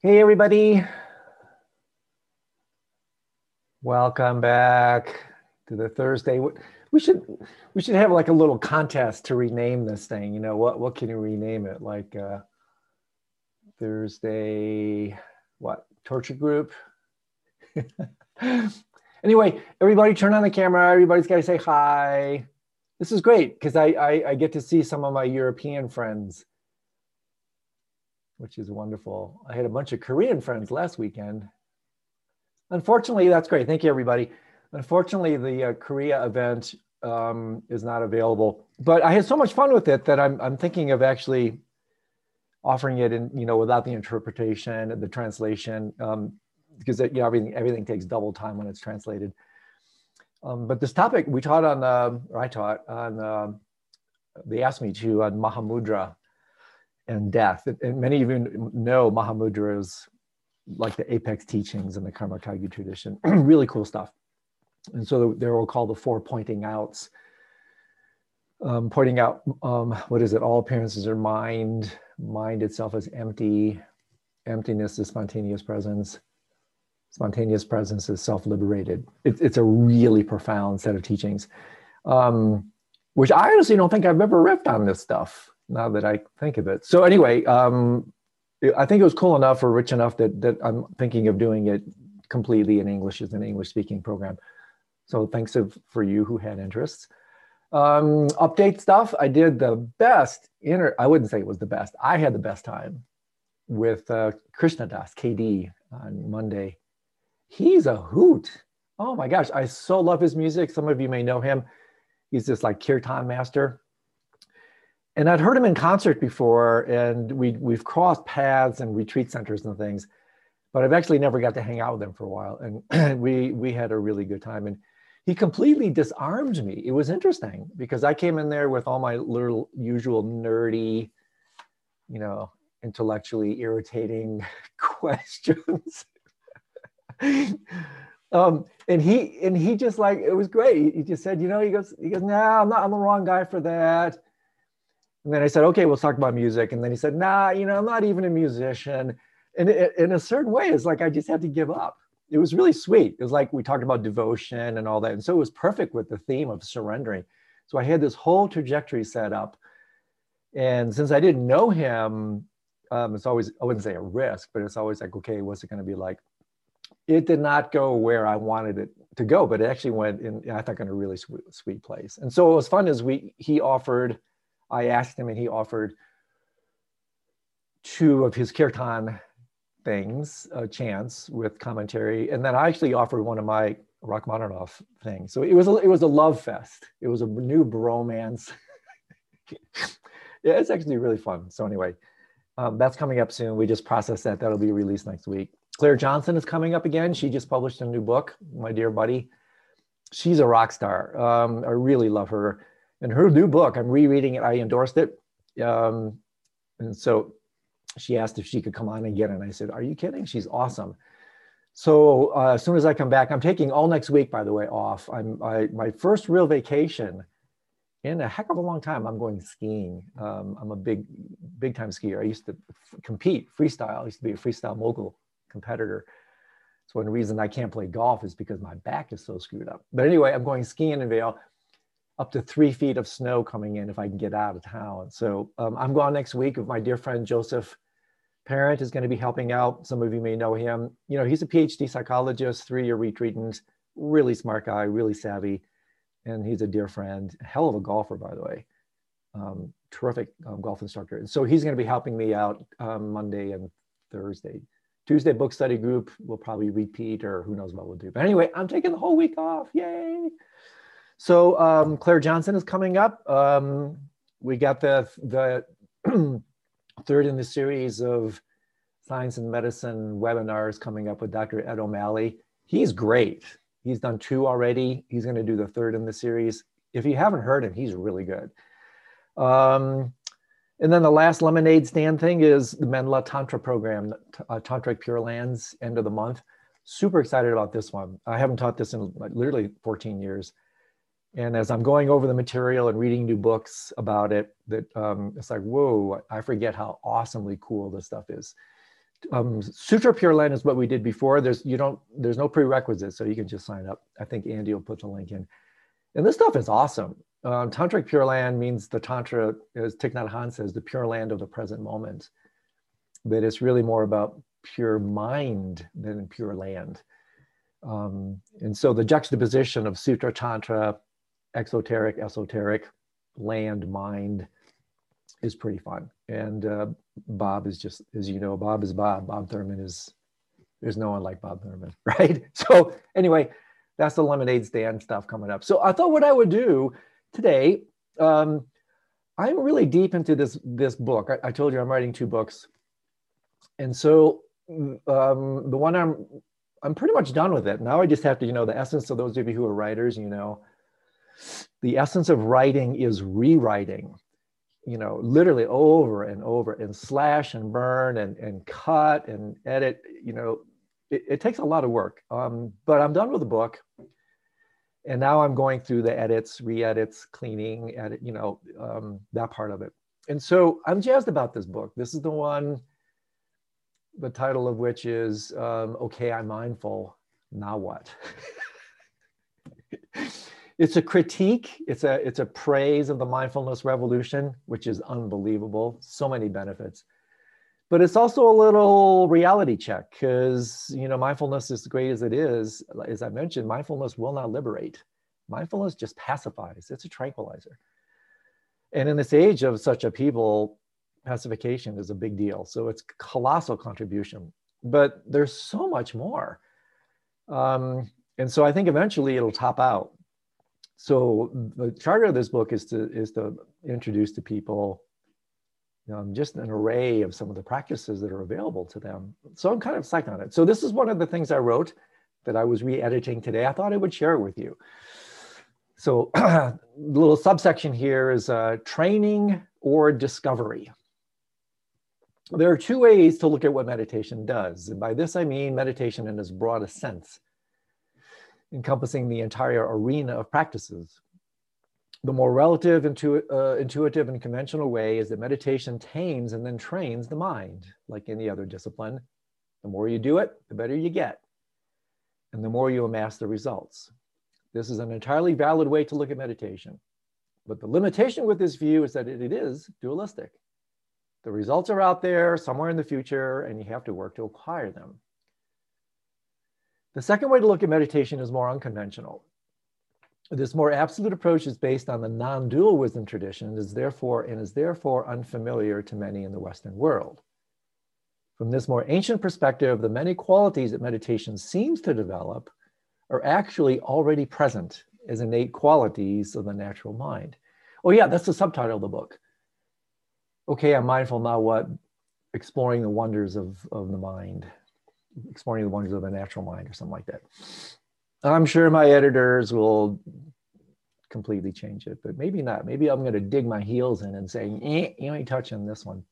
Hey, everybody. Welcome back to the Thursday. We should we should have like a little contest to rename this thing. You know what? What can you rename it? Like uh, Thursday, what torture group? anyway, everybody, turn on the camera. Everybody's got to say hi. This is great because I, I I get to see some of my European friends which is wonderful. I had a bunch of Korean friends last weekend. Unfortunately, that's great. Thank you, everybody. Unfortunately, the uh, Korea event um, is not available, but I had so much fun with it that I'm, I'm thinking of actually offering it in, you know, without the interpretation, and the translation, um, because it, you know, everything, everything takes double time when it's translated. Um, but this topic we taught on, uh, or I taught on, uh, they asked me to on Mahamudra, and death. And many of you know Mahamudra's like the apex teachings in the Karma Kagyu tradition. really cool stuff. And so they're all called the four pointing outs. Um, pointing out, um, what is it? All appearances are mind. Mind itself is empty. Emptiness is spontaneous presence. Spontaneous presence is self liberated. It, it's a really profound set of teachings, um, which I honestly don't think I've ever riffed on this stuff now that I think of it. So anyway, um, I think it was cool enough or rich enough that that I'm thinking of doing it completely in English as an English speaking program. So thanks of, for you who had interests. Um, update stuff. I did the best inter. I wouldn't say it was the best. I had the best time with uh, Krishna Das KD on Monday. He's a hoot. Oh my gosh, I so love his music. Some of you may know him. He's this like kirtan master and I'd heard him in concert before, and we we've crossed paths and retreat centers and things, but I've actually never got to hang out with him for a while, and we we had a really good time. And he completely disarmed me. It was interesting because I came in there with all my little usual nerdy, you know, intellectually irritating questions. um, and he and he just like it was great. He just said, you know, he goes, he goes, no, nah, I'm not, I'm the wrong guy for that and then I said, okay, we'll talk about music. And then he said, nah, you know, I'm not even a musician. And it, in a certain way, it's like I just had to give up. It was really sweet. It was like we talked about devotion and all that. And so it was perfect with the theme of surrendering. So I had this whole trajectory set up. And since I didn't know him, um, it's always, I wouldn't say a risk, but it's always like, okay, what's it going to be like? It did not go where I wanted it to go, but it actually went in, I think, in a really sweet, sweet place. And so what was fun is we, he offered, I asked him and he offered two of his kirtan things, a chants with commentary. And then I actually offered one of my Rachmaninoff things. So it was a, it was a love fest. It was a new bromance. yeah, it's actually really fun. So anyway, um, that's coming up soon. We just processed that. That'll be released next week. Claire Johnson is coming up again. She just published a new book, my dear buddy. She's a rock star. Um, I really love her and her new book, I'm rereading it. I endorsed it. Um, and so she asked if she could come on again. And I said, Are you kidding? She's awesome. So uh, as soon as I come back, I'm taking all next week, by the way, off. I'm I, my first real vacation in a heck of a long time. I'm going skiing. Um, I'm a big, big time skier. I used to f- compete freestyle. I used to be a freestyle mogul competitor. So one reason I can't play golf is because my back is so screwed up. But anyway, I'm going skiing in Vail up to three feet of snow coming in if I can get out of town. So um, I'm going next week with my dear friend Joseph Parent is going to be helping out. Some of you may know him. You know, he's a PhD psychologist, three-year retreatant, really smart guy, really savvy, and he's a dear friend, hell of a golfer, by the way. Um, terrific um, golf instructor. And so he's going to be helping me out um, Monday and Thursday. Tuesday book study group will probably repeat or who knows what we'll do. But anyway, I'm taking the whole week off. Yay. So um, Claire Johnson is coming up. Um, we got the, the third in the series of science and medicine webinars coming up with Dr. Ed O'Malley. He's great. He's done two already. He's going to do the third in the series. If you haven't heard him, he's really good. Um, and then the last lemonade stand thing is the Menla Tantra program, uh, Tantric Pure Lands, end of the month. Super excited about this one. I haven't taught this in like literally 14 years. And as I'm going over the material and reading new books about it, that um, it's like, whoa, I forget how awesomely cool this stuff is. um, Sutra Pure Land is what we did before. There's you don't there's no prerequisites, so you can just sign up. I think Andy will put the link in. And this stuff is awesome. Um, Tantric Pure Land means the Tantra, as Thich Nhat Hanh says, the pure land of the present moment. But it's really more about pure mind than pure land. Um, and so the juxtaposition of Sutra, Tantra, exoteric, esoteric, land, mind is pretty fun. And uh, Bob is just, as you know, Bob is Bob. Bob Thurman is, there's no one like Bob Thurman, right? So anyway, that's the lemonade stand stuff coming up. So I thought what I would do today, um, I'm really deep into this this book. I, I, told you I'm writing two books, and so um, the one I'm I'm pretty much done with it. Now I just have to, you know, the essence of those of you who are writers, you know, the essence of writing is rewriting you know, literally over and over and slash and burn and, and cut and edit, you know, it, it takes a lot of work. Um, but I'm done with the book. And now I'm going through the edits, re-edits, cleaning, edit, you know, um, that part of it. And so I'm jazzed about this book. This is the one, the title of which is um, Okay, I'm Mindful, Now What? it's a critique. It's a it's a praise of the mindfulness revolution which is unbelievable. So many benefits. But it's also a little reality check because you know mindfulness as great as it is as i mentioned mindfulness will not liberate. Mindfulness just pacifies. It's a tranquilizer. And in this age of such upheaval pacification is a big deal. So it's colossal contribution. But there's so much more. Um, and so i think eventually it'll top out so the charter of this book is to is to introduce to people um, just an array of some of the practices that are available to them. So I'm kind of psyched on it. So this is one of the things I wrote that I was re-editing today. I thought I would share it with you. So the little subsection here is uh, training or discovery. There are two ways to look at what meditation does. And by this, I mean meditation in its broadest sense encompassing the entire arena of practices. The more relative, intu uh, intuitive, and conventional way is that meditation tames and then trains the mind, like any other discipline. The more you do it, the better you get, and the more you amass the results. This is an entirely valid way to look at meditation. But the limitation with this view is that it is dualistic. The results are out there somewhere in the future, and you have to work to acquire them. The second way to look at meditation is more unconventional. This more absolute approach is based on the non-dual wisdom tradition is therefore and is therefore unfamiliar to many in the Western world. From this more ancient perspective, the many qualities that meditation seems to develop are actually already present as innate qualities of the natural mind. Oh yeah, that's the subtitle of the book. Okay, I'm mindful now what? Exploring the wonders of, of the mind exploring the wonders of the natural mind or something like that. I'm sure my editors will completely change it, but maybe not. Maybe I'm going to dig my heels in and say, eh, you ain't touching this one.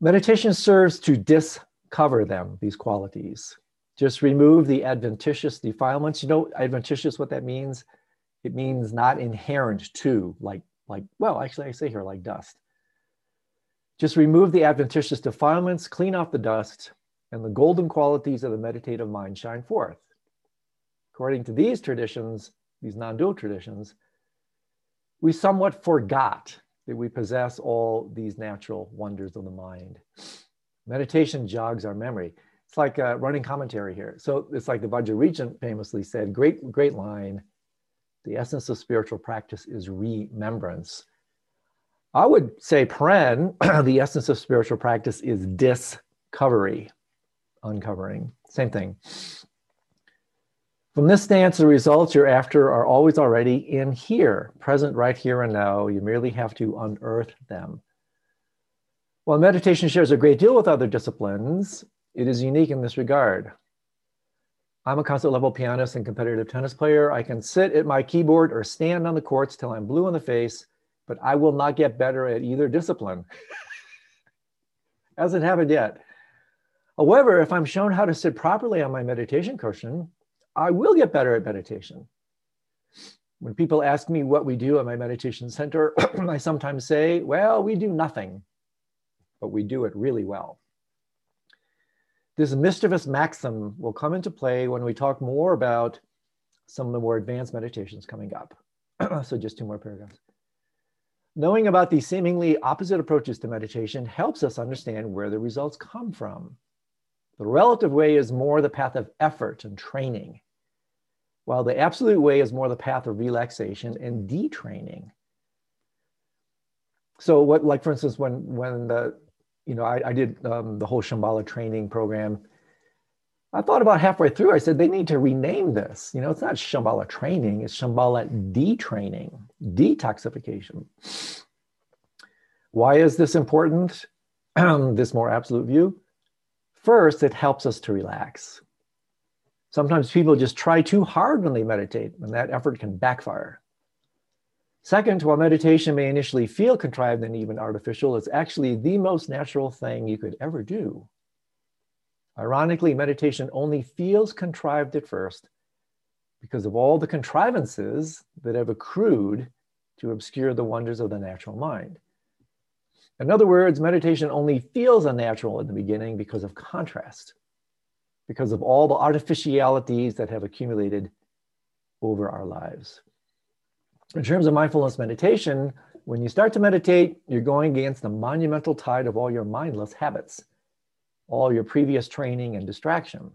Meditation serves to discover them, these qualities. Just remove the adventitious defilements. You know, adventitious, what that means? It means not inherent to, like, like, well, actually, I say here, like dust. Just remove the adventitious defilements, clean off the dust, and the golden qualities of the meditative mind shine forth. According to these traditions, these non dual traditions, we somewhat forgot that we possess all these natural wonders of the mind. Meditation jogs our memory. It's like a running commentary here. So it's like the Vajra Regent famously said, great, great line. The essence of spiritual practice is remembrance. I would say, Pren, the essence of spiritual practice is discovery uncovering. Same thing. From this stance, the results you're after are always already in here, present right here and now. You merely have to unearth them. While meditation shares a great deal with other disciplines, it is unique in this regard. I'm a concert level pianist and competitive tennis player. I can sit at my keyboard or stand on the courts till I'm blue in the face, but I will not get better at either discipline. Hasn't happened yet. However, if I'm shown how to sit properly on my meditation cushion, I will get better at meditation. When people ask me what we do at my meditation center, I sometimes say, well, we do nothing, but we do it really well. This mischievous maxim will come into play when we talk more about some of the more advanced meditations coming up. so just two more paragraphs. Knowing about these seemingly opposite approaches to meditation helps us understand where the results come from. The relative way is more the path of effort and training, while the absolute way is more the path of relaxation and detraining. So, what, like for instance, when when the, you know, I, I did um, the whole Shambhala training program. I thought about halfway through, I said they need to rename this. You know, it's not Shambhala training, it's Shambhala detraining, detoxification. Why is this important? this more absolute view? First, it helps us to relax. Sometimes people just try too hard when they meditate, and that effort can backfire. Second, while meditation may initially feel contrived and even artificial, it's actually the most natural thing you could ever do. Ironically, meditation only feels contrived at first because of all the contrivances that have accrued to obscure the wonders of the natural mind. In other words, meditation only feels unnatural in the beginning because of contrast, because of all the artificialities that have accumulated over our lives. In terms of mindfulness meditation, when you start to meditate, you're going against the monumental tide of all your mindless habits, all your previous training and distraction.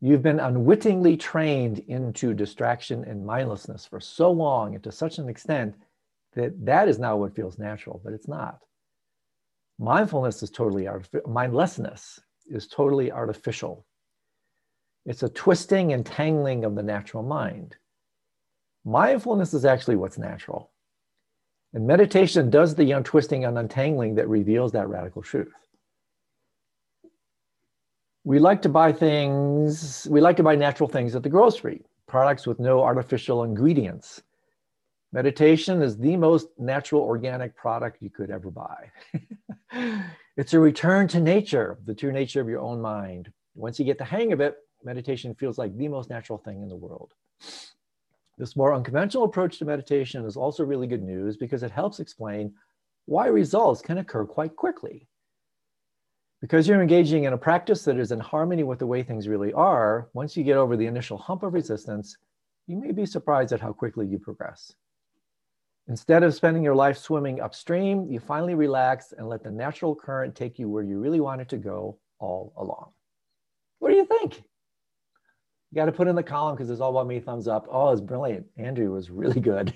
You've been unwittingly trained into distraction and mindlessness for so long and to such an extent that that is now what feels natural, but it's not. Mindfulness is totally artificial. Mindlessness is totally artificial. It's a twisting and tangling of the natural mind. Mindfulness is actually what's natural. And meditation does the untwisting and untangling that reveals that radical truth. We like to buy things, we like to buy natural things at the grocery, products with no artificial ingredients Meditation is the most natural organic product you could ever buy. it's a return to nature, the true nature of your own mind. Once you get the hang of it, meditation feels like the most natural thing in the world. This more unconventional approach to meditation is also really good news because it helps explain why results can occur quite quickly. Because you're engaging in a practice that is in harmony with the way things really are, once you get over the initial hump of resistance, you may be surprised at how quickly you progress. Instead of spending your life swimming upstream, you finally relax and let the natural current take you where you really wanted to go all along. What do you think? You got to put in the column because it's all about me. Thumbs up. Oh, it's brilliant. Andrew was really good.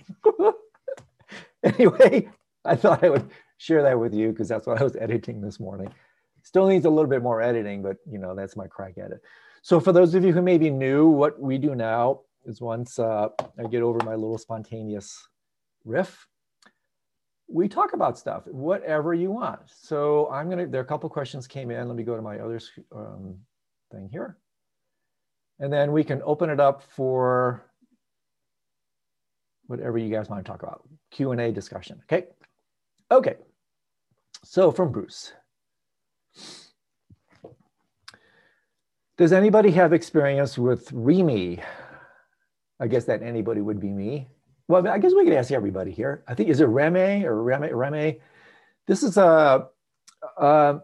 anyway, I thought I would share that with you because that's what I was editing this morning. Still needs a little bit more editing, but you know, that's my crack at it. So for those of you who may be new, what we do now is once uh, I get over my little spontaneous riff, we talk about stuff, whatever you want. So I'm gonna, there are a couple questions came in. Let me go to my other um, thing here. And then we can open it up for whatever you guys want to talk about, Q&A discussion, okay? Okay, so from Bruce. Does anybody have experience with Remy? I guess that anybody would be me. Well, I guess we could ask everybody here. I think is it Reme or Reme? Reme? This is a. Uh,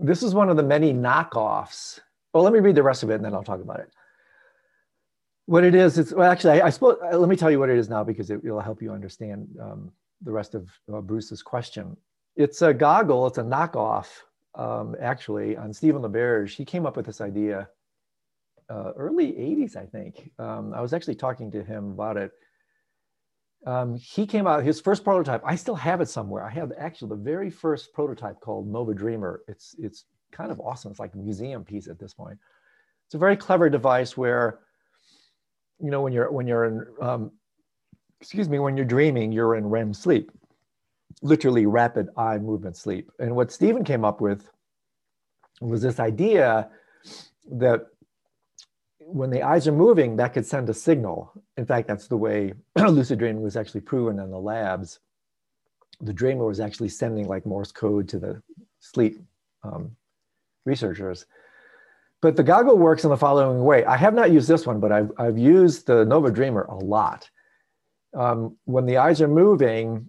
this is one of the many knockoffs. Well, let me read the rest of it and then I'll talk about it. What it is, it's well, actually, I, I suppose. Uh, let me tell you what it is now because it will help you understand um, the rest of uh, Bruce's question. It's a goggle. It's a knockoff, um, actually, on Stephen LaBerge. He came up with this idea uh, early 80s, I think. Um, I was actually talking to him about it um, he came out his first prototype i still have it somewhere. I have actually the very first prototype called nova dreamer. It's it's kind of awesome. It's like a museum piece at this point. It's a very clever device where you know when you're when you're in um, excuse me when you're dreaming you're in rem sleep. Literally rapid eye movement sleep. And what stephen came up with was this idea that when the eyes are moving, that could send a signal. In fact, that's the way lucid dreaming was actually proven in the labs. The dreamer was actually sending like Morse code to the sleep um, researchers. But the goggle works in the following way. I have not used this one, but I've, I've used the Nova Dreamer a lot. Um, when the eyes are moving,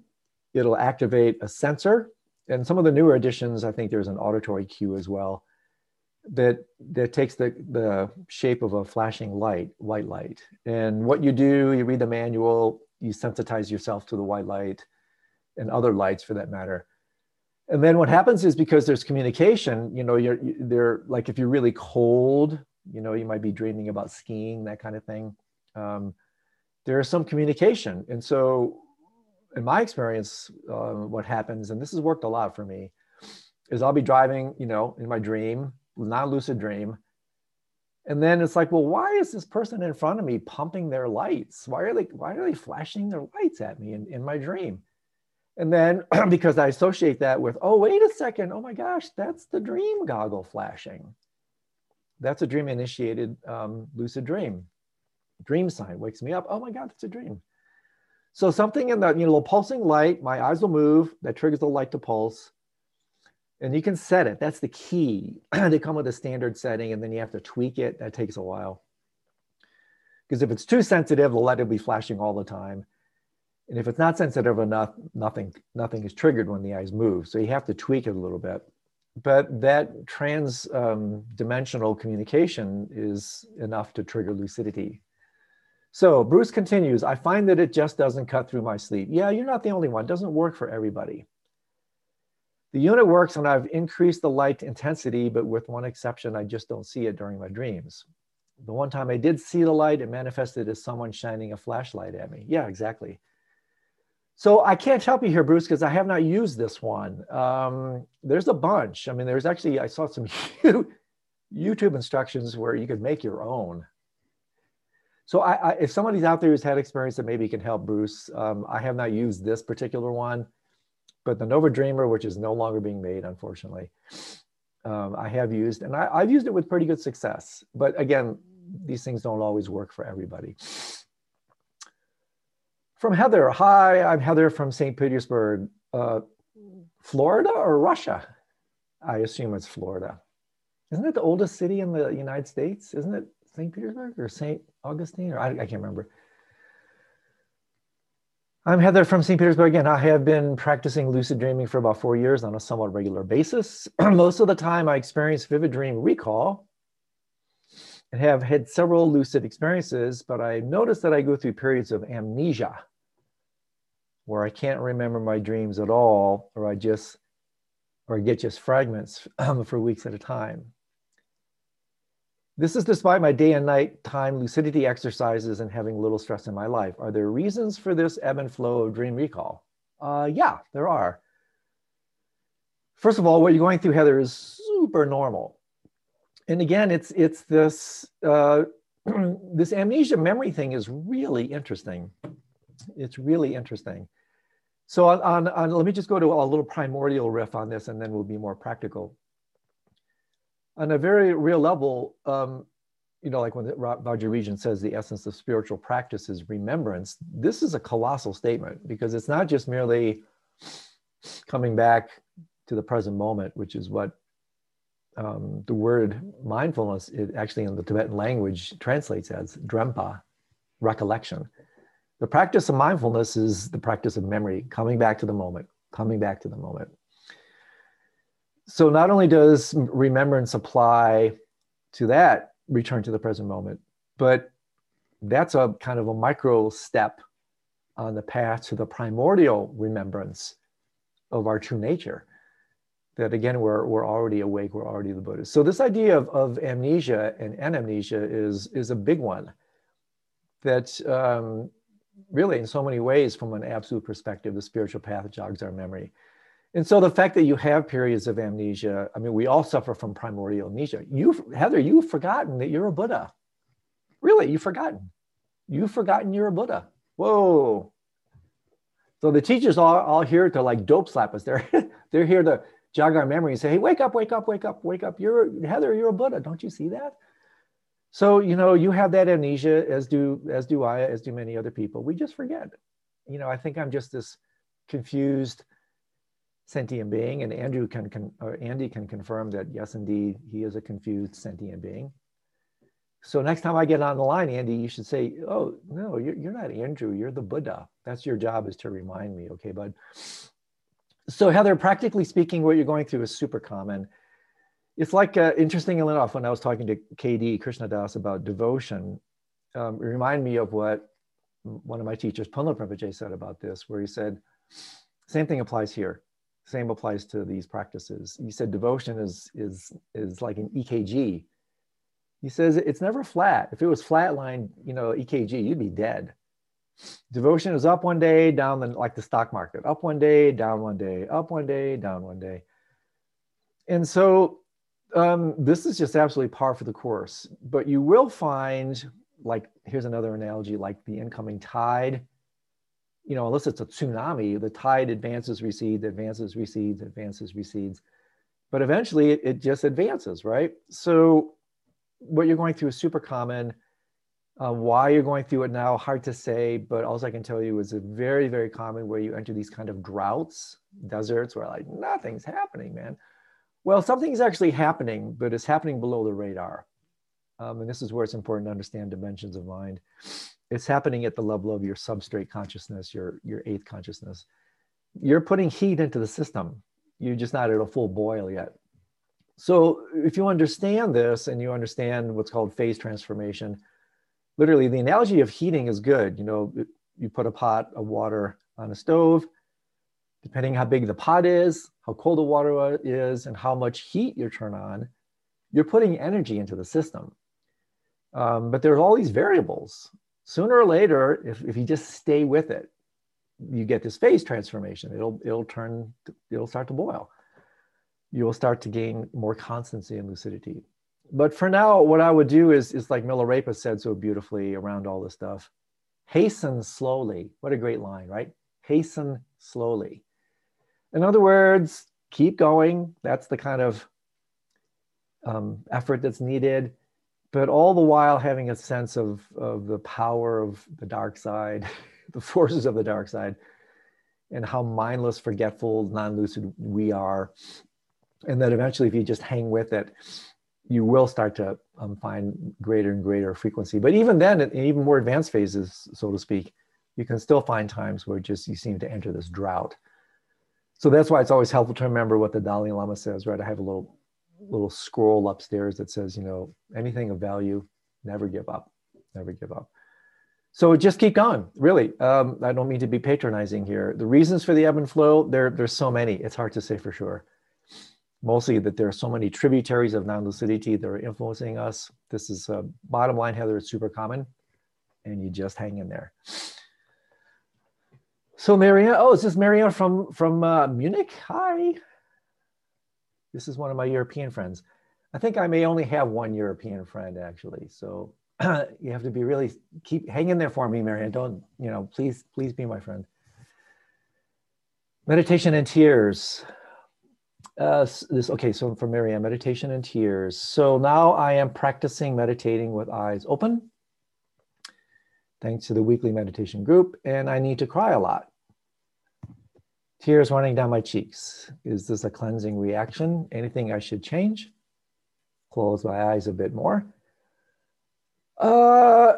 it'll activate a sensor. And some of the newer editions, I think there's an auditory cue as well that that takes the the shape of a flashing light, white light. And what you do, you read the manual, you sensitize yourself to the white light and other lights for that matter. And then what happens is because there's communication, you know, you're they're like if you're really cold, you know, you might be dreaming about skiing, that kind of thing. Um, there is some communication. And so in my experience, uh, what happens, and this has worked a lot for me, is I'll be driving, you know, in my dream, not lucid dream. And then it's like, well, why is this person in front of me pumping their lights? Why are they, why are they flashing their lights at me in, in my dream? And then because I associate that with, oh, wait a second, oh my gosh, that's the dream goggle flashing. That's a dream initiated um, lucid dream. Dream sign wakes me up. Oh my God, that's a dream. So something in the you know pulsing light, my eyes will move. That triggers the light to pulse, and you can set it. That's the key. they come with a standard setting, and then you have to tweak it. That takes a while. Because if it's too sensitive, the light will be flashing all the time. And if it's not sensitive enough, nothing nothing is triggered when the eyes move. So you have to tweak it a little bit. But that trans um, dimensional communication is enough to trigger lucidity. So Bruce continues, I find that it just doesn't cut through my sleep. Yeah, you're not the only one. It doesn't work for everybody. The unit works and I've increased the light intensity, but with one exception, I just don't see it during my dreams. The one time I did see the light, it manifested as someone shining a flashlight at me. Yeah, exactly. So I can't help you here, Bruce, because I have not used this one. Um, there's a bunch. I mean, there's actually, I saw some YouTube instructions where you could make your own. So I, I, if somebody's out there who's had experience that maybe can help Bruce, um, I have not used this particular one, but the Nova Dreamer, which is no longer being made, unfortunately, um, I have used, and I, I've used it with pretty good success. But again, these things don't always work for everybody. From Heather, hi, I'm Heather from St. Petersburg, uh, Florida or Russia? I assume it's Florida. Isn't it the oldest city in the United States? Isn't it St. Petersburg or St. Augustine, or I, I can't remember. I'm Heather from St. Petersburg, and I have been practicing lucid dreaming for about four years on a somewhat regular basis. Most of the time, I experience vivid dream recall and have had several lucid experiences, but I notice that I go through periods of amnesia where I can't remember my dreams at all, or I just, or I get just fragments for weeks at a time. This is despite my day and night time lucidity exercises and having little stress in my life. Are there reasons for this ebb and flow of dream recall? Uh, yeah, there are. First of all, what you're going through, Heather, is super normal. And again, it's it's this uh, this amnesia memory thing is really interesting. It's really interesting. So on, on, on, let me just go to a little primordial riff on this, and then we'll be more practical on a very real level, um, you know, like when Vajra Regent says the essence of spiritual practice is remembrance, this is a colossal statement because it's not just merely coming back to the present moment, which is what um, the word mindfulness actually in the Tibetan language translates as drenpa, recollection. The practice of mindfulness is the practice of memory, coming back to the moment, coming back to the moment so not only does remembrance apply to that return to the present moment, but that's a kind of a micro step on the path to the primordial remembrance of our true nature. That again, we're, we're already awake, we're already the Buddha. So this idea of, of amnesia and anamnesia is, is a big one that um, really in so many ways from an absolute perspective, the spiritual path jogs our memory. And so the fact that you have periods of amnesia, I mean, we all suffer from primordial amnesia. You, Heather, you've forgotten that you're a Buddha. Really, you've forgotten. You've forgotten you're a Buddha. Whoa. So the teachers are all here to like dope slap us. They're, they're here to jog our memory and say, hey, wake up, wake up, wake up, wake up. You're Heather, you're a Buddha. Don't you see that? So, you know, you have that amnesia, as do as do I, as do many other people. We just forget. You know, I think I'm just this confused, sentient being, and Andrew can, can or Andy can confirm that yes, indeed, he is a confused sentient being. So next time I get on the line, Andy, you should say, "Oh no, you're, you're not Andrew. You're the Buddha. That's your job is to remind me, okay, bud." So Heather, practically speaking, what you're going through is super common. it's like uh, interesting enough when I was talking to KD Krishna Das about devotion, um, it reminded me of what one of my teachers, Ponlop Rinpoche, said about this, where he said, same thing applies here. Same applies to these practices. He said devotion is is is like an EKG. He says it's never flat. If it was flatline, you know, EKG, you'd be dead. Devotion is up one day, down the, like the stock market, up one day, down one day, up one day, down one day. And so um, this is just absolutely par for the course. But you will find, like, here's another analogy, like the incoming tide you know, unless it's a tsunami, the tide advances, recedes, advances, recedes, advances, recedes. But eventually it, it just advances, right? So what you're going through is super common. Uh, why you're going through it now, hard to say, but all I can tell you is a very, very common where you enter these kind of droughts, deserts where like nothing's happening, man. Well, something's actually happening, but it's happening below the radar. Um, and this is where it's important to understand dimensions of mind it's happening at the level of your substrate consciousness, your, your eighth consciousness. You're putting heat into the system. You're just not at a full boil yet. So if you understand this and you understand what's called phase transformation, literally the analogy of heating is good. You know, you put a pot of water on a stove, depending how big the pot is, how cold the water is, and how much heat you turn on, you're putting energy into the system. Um, but there's all these variables sooner or later, if, if you just stay with it, you get this phase transformation. It'll, it'll turn, it'll start to boil. You'll start to gain more constancy and lucidity. But for now, what I would do is, is like Milarepa said so beautifully around all this stuff, hasten slowly. What a great line, right? Hasten slowly. In other words, keep going. That's the kind of um, effort that's needed but all the while having a sense of, of the power of the dark side, the forces of the dark side, and how mindless, forgetful, non lucid we are. And that eventually, if you just hang with it, you will start to um, find greater and greater frequency. But even then, in even more advanced phases, so to speak, you can still find times where just you seem to enter this drought. So that's why it's always helpful to remember what the Dalai Lama says, right? I have a little little scroll upstairs that says, you know, anything of value, never give up, never give up. So just keep going, really. Um, I don't mean to be patronizing here. The reasons for the ebb and flow, there, there's so many, it's hard to say for sure. Mostly that there are so many tributaries of non-lucidity that are influencing us. This is uh, bottom line, Heather, it's super common and you just hang in there. So Maria, oh, is this Maria from, from uh, Munich? Hi. This is one of my European friends. I think I may only have one European friend actually. So you have to be really keep hang in there for me, Marianne. Don't, you know, please, please be my friend. Meditation and tears. Uh, this okay. So for Marianne, meditation and tears. So now I am practicing meditating with eyes open, thanks to the weekly meditation group, and I need to cry a lot tears running down my cheeks. Is this a cleansing reaction? Anything I should change? Close my eyes a bit more. Uh,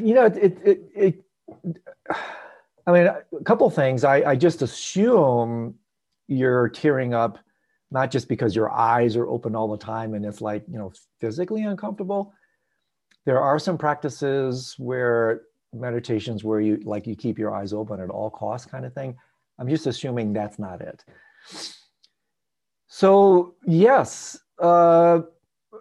you know, it, it, it, it I mean, a couple things. I, I just assume you're tearing up, not just because your eyes are open all the time and it's like, you know, physically uncomfortable. There are some practices where meditations where you like you keep your eyes open at all costs kind of thing i'm just assuming that's not it. So yes uh,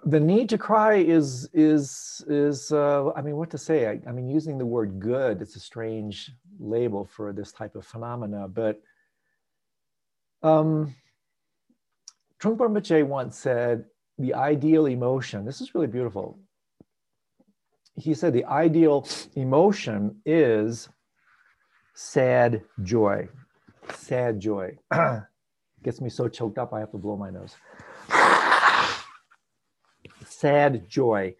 the need to cry is is is uh, i mean what to say? I, I, mean using the word good it's a strange label for this type of phenomena but um Trungpa Rinpoche once said the ideal emotion this is really beautiful he said the ideal emotion is sad joy. Sad joy. Gets me so choked up, I have to blow my nose. sad joy.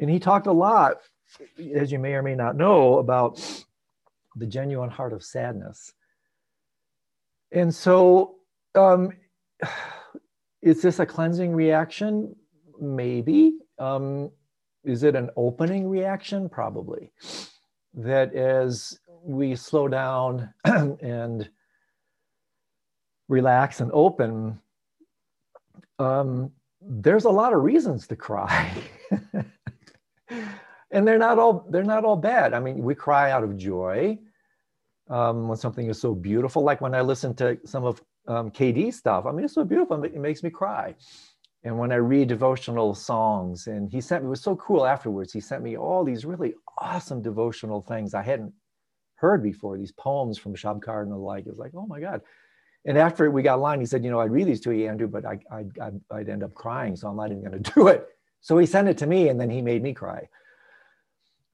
And he talked a lot, as you may or may not know, about the genuine heart of sadness. And so, um, is this a cleansing reaction? Maybe. Um, is it an opening reaction? Probably. That as we slow down and relax and open, um, there's a lot of reasons to cry. and they're not all they're not all bad. I mean, we cry out of joy um, when something is so beautiful. Like when I listen to some of um, KD stuff, I mean, it's so beautiful. It makes me cry. And when I read devotional songs, and he sent me, it was so cool afterwards. He sent me all these really awesome devotional things I hadn't heard before, these poems from Shabkar and the like. It was like, oh my God. And after we got line, he said, you know, I'd read these to you, Andrew, but I, I, I'd, I'd end up crying, so I'm not even going to do it. So he sent it to me, and then he made me cry.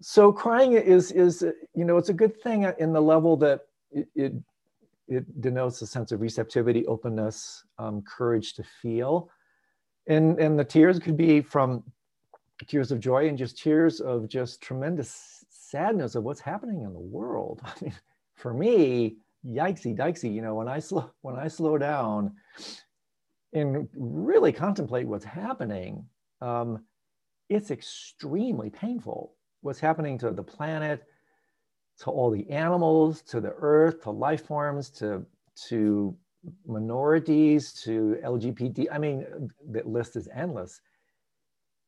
So crying is, is you know, it's a good thing in the level that it, it, it denotes a sense of receptivity, openness, um, courage to feel. And, and the tears could be from tears of joy and just tears of just tremendous sadness of what's happening in the world. I mean, for me, yikesy dikesy, you know, when I slow when I slow down and really contemplate what's happening, um, it's extremely painful. What's happening to the planet, to all the animals, to the earth, to life forms, to to minorities, to LGBT. I mean, the list is endless.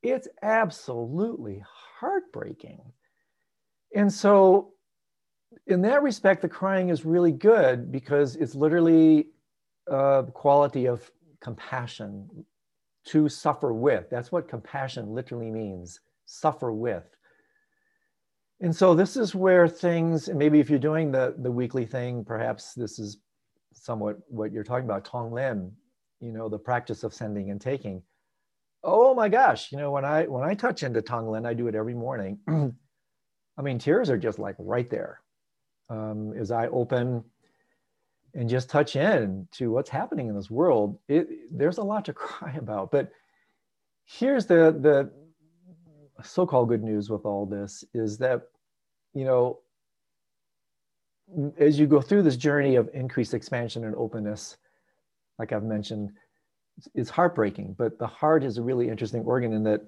It's absolutely heartbreaking. And so in that respect, the crying is really good because it's literally uh, a quality of compassion to suffer with. That's what compassion literally means suffer with. And so this is where things, maybe if you're doing the, the weekly thing, perhaps this is somewhat what you're talking about, Tong Tonglen, you know, the practice of sending and taking. Oh my gosh, you know, when I when I touch into Tonglen, I do it every morning. I mean, tears are just like right there um, as I open and just touch in to what's happening in this world. It, there's a lot to cry about, but here's the the so-called good news with all this is that you know as you go through this journey of increased expansion and openness like i've mentioned it's heartbreaking but the heart is a really interesting organ in that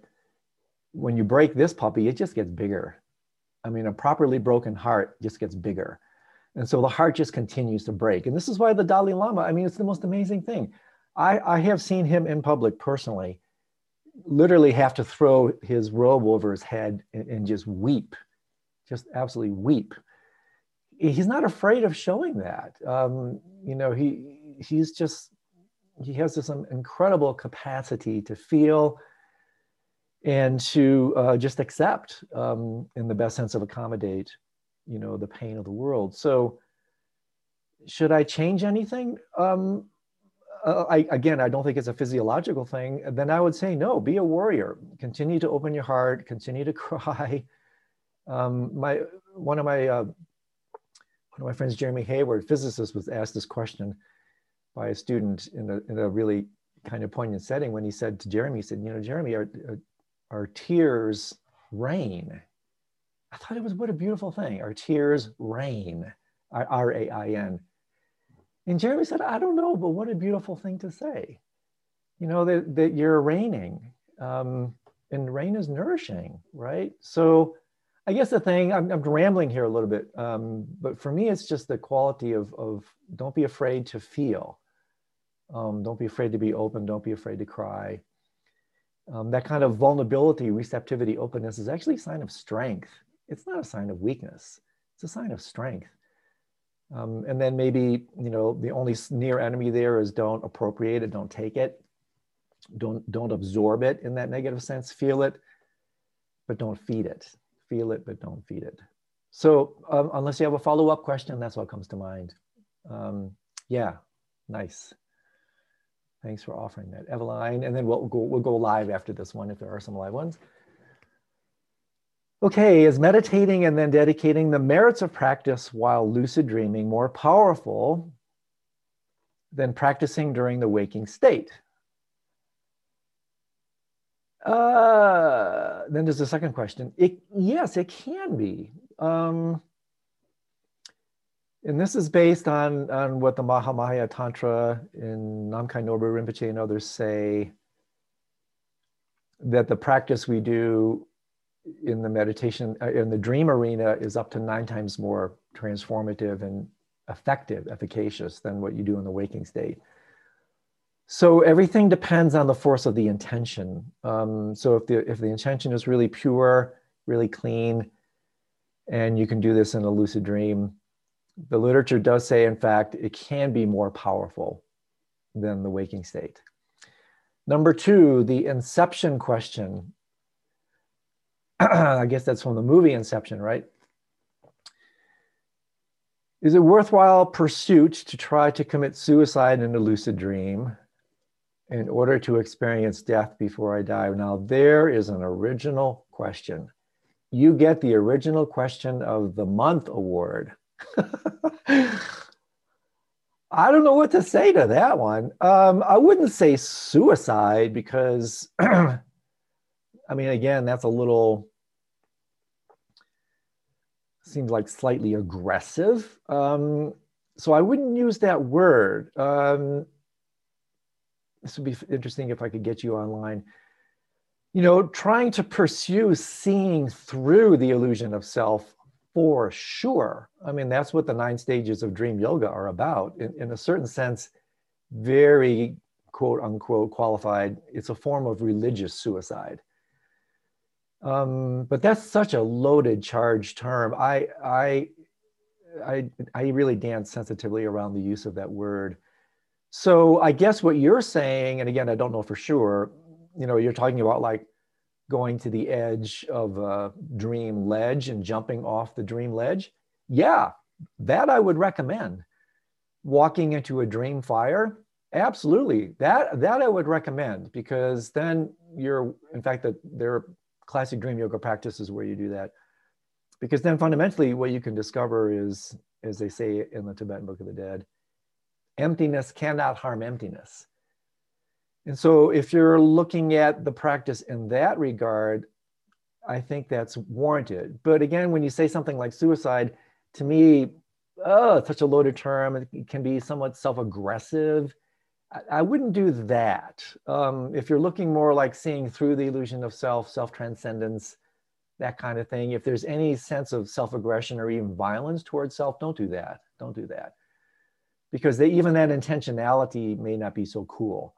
when you break this puppy it just gets bigger I mean, a properly broken heart just gets bigger. And so the heart just continues to break. And this is why the Dalai Lama, I mean, it's the most amazing thing. I, I have seen him in public personally, literally have to throw his robe over his head and, and just weep, just absolutely weep. He's not afraid of showing that. Um, you know, he he's just he has this incredible capacity to feel and to uh, just accept um, in the best sense of accommodate you know the pain of the world. So should i change anything? Um, uh, I, again i don't think it's a physiological thing. Then i would say no be a warrior. Continue to open your heart. Continue to cry. Um, my one of my uh, one of my friends jeremy hayward physicist was asked this question by a student in a, in a really kind of poignant setting when he said to jeremy he said you know jeremy are, are our tears rain. I thought it was what a beautiful thing. Our tears rain, R A I N. And Jeremy said, I don't know, but what a beautiful thing to say. You know, that, that you're raining. Um, and rain is nourishing, right? So I guess the thing, I'm, I'm rambling here a little bit, um, but for me, it's just the quality of, of don't be afraid to feel. Um, don't be afraid to be open. Don't be afraid to cry um, that kind of vulnerability, receptivity, openness is actually a sign of strength. It's not a sign of weakness. It's a sign of strength. Um, and then maybe, you know, the only near enemy there is don't appropriate it, don't take it, don't, don't absorb it in that negative sense, feel it, but don't feed it. Feel it, but don't feed it. So um, unless you have a follow-up question, that's what comes to mind. Um, yeah, nice. Thanks for offering that, Eveline. And then we'll go, we'll go live after this one if there are some live ones. Okay, is meditating and then dedicating the merits of practice while lucid dreaming more powerful than practicing during the waking state? Uh, then there's the second question. It, yes, it can be. Um, and this is based on, on what the Mahamaya Tantra in Namkhai Norbu Rinpoche and others say that the practice we do in the meditation, uh, in the dream arena, is up to nine times more transformative and effective, efficacious than what you do in the waking state. So everything depends on the force of the intention. Um, so if the if the intention is really pure, really clean, and you can do this in a lucid dream, the literature does say, in fact, it can be more powerful than the waking state. Number two, the inception question. I guess that's from the movie Inception, right? Is it worthwhile pursuit to try to commit suicide in a lucid dream in order to experience death before I die? Now, there is an original question. You get the original question of the month award. I don't know what to say to that one. Um, I wouldn't say suicide because, I mean, again, that's a little, seems like slightly aggressive. Um, so I wouldn't use that word. Um, this would be interesting if I could get you online. You know, trying to pursue seeing through the illusion of self for sure. I mean, that's what the nine stages of dream yoga are about. In, in a certain sense, very quote unquote qualified. It's a form of religious suicide. Um, but that's such a loaded, charged term. I, I, I, I really dance sensitively around the use of that word. So I guess what you're saying, and again, I don't know for sure. You know, you're talking about like going to the edge of a dream ledge and jumping off the dream ledge, yeah, that I would recommend. Walking into a dream fire, absolutely. That that I would recommend because then you're in fact that there are classic dream yoga practices where you do that. Because then fundamentally what you can discover is, as they say in the Tibetan Book of the Dead, emptiness cannot harm emptiness. And so if you're looking at the practice in that regard, I think that's warranted. But again, when you say something like suicide, to me, oh, such a loaded term. It can be somewhat self-aggressive. I, I wouldn't do that. Um, if you're looking more like seeing through the illusion of self, self-transcendence, that kind of thing, if there's any sense of self-aggression or even violence towards self, don't do that. Don't do that. Because they, even that intentionality may not be so cool.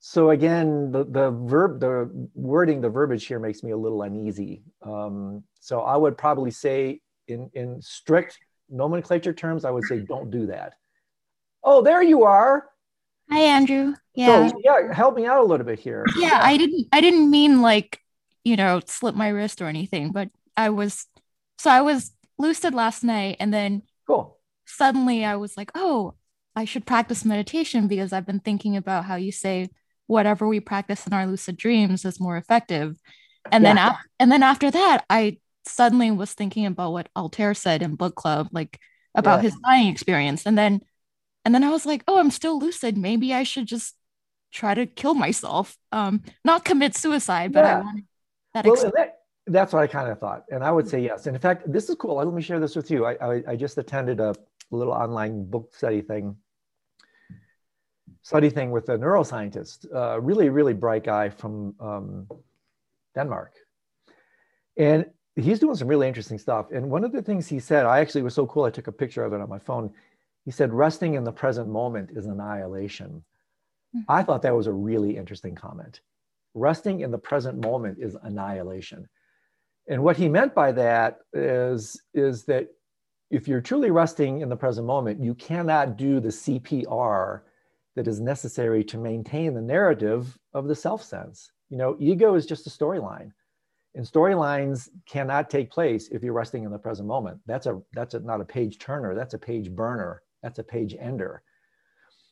So again, the, the verb, the wording, the verbiage here makes me a little uneasy. Um, so I would probably say in, in strict nomenclature terms, I would say don't do that. Oh, there you are. Hi, Andrew. Yeah. So, yeah, help me out a little bit here. Yeah, yeah, I didn't I didn't mean like, you know, slip my wrist or anything, but I was so I was lucid last night and then cool. Suddenly I was like, "Oh, I should practice meditation because I've been thinking about how you say whatever we practice in our lucid dreams is more effective. And yeah. then af- and then after that, I suddenly was thinking about what Altair said in book club, like about yeah. his dying experience. And then and then I was like, oh, I'm still lucid. Maybe I should just try to kill myself. Um, not commit suicide, but yeah. I wanted that, well, that that's what I kind of thought. And I would say yes. And in fact, this is cool. Let me share this with you. I, I, I just attended a little online book study thing study thing with a neuroscientist, a really, really bright guy from um, Denmark. And he's doing some really interesting stuff. And one of the things he said, I actually was so cool, I took a picture of it on my phone. He said, resting in the present moment is annihilation. Mm-hmm. I thought that was a really interesting comment. Resting in the present moment is annihilation. And what he meant by that is, is that if you're truly resting in the present moment, you cannot do the CPR that is necessary to maintain the narrative of the self sense. You know, ego is just a storyline. And storylines cannot take place if you're resting in the present moment. That's a that's a, not a page turner. That's a page burner. That's a page ender.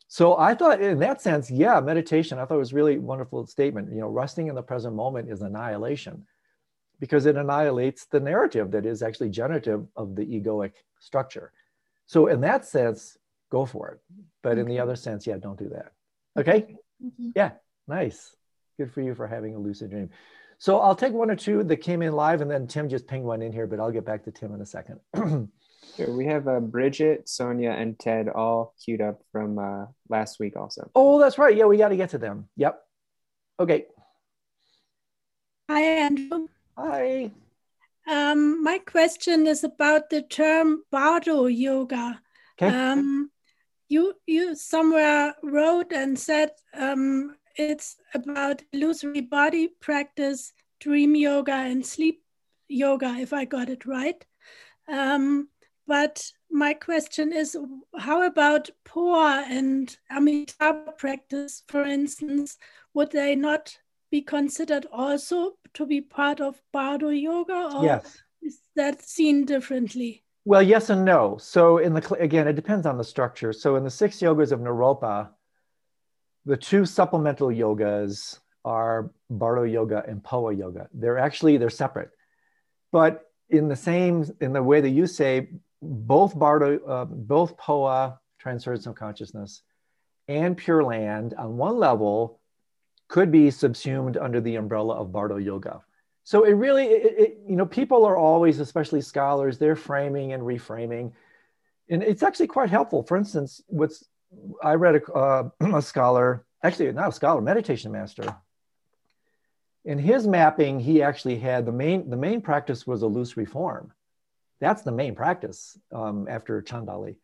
So I thought, in that sense, yeah, meditation. I thought it was really wonderful statement. You know, resting in the present moment is annihilation, because it annihilates the narrative that is actually generative of the egoic structure. So in that sense, go for it. But okay. in the other sense, yeah, don't do that. Okay. Mm-hmm. Yeah. Nice. Good for you for having a lucid dream. So I'll take one or two that came in live and then Tim just pinged one in here, but I'll get back to Tim in a second. sure. We have uh, Bridget, Sonia, and Ted all queued up from uh, last week also. Oh, that's right. Yeah, we got to get to them. Yep. Okay. Hi, Andrew. Hi. Um, my question is about the term Bardo yoga. Okay. Um, you you somewhere wrote and said um, it's about illusory body practice, dream yoga, and sleep yoga, if I got it right. Um, but my question is how about Poa and Amitabha practice, for instance? Would they not be considered also to be part of Bardo yoga? Or yes. is that seen differently? Well, yes and no. So in the again, it depends on the structure. So in the six yogas of Naropa, the two supplemental yogas are Bardo yoga and Poa yoga. They're actually they're separate, but in the same in the way that you say, both Bardo, uh, both Poa transference of consciousness and Pure Land on one level could be subsumed under the umbrella of Bardo yoga. So it really, it, it, you know, people are always, especially scholars, they're framing and reframing, and it's actually quite helpful. For instance, what's I read a, uh, a scholar, actually not a scholar, meditation master. In his mapping, he actually had the main the main practice was illusory form. That's the main practice um, after Chandali.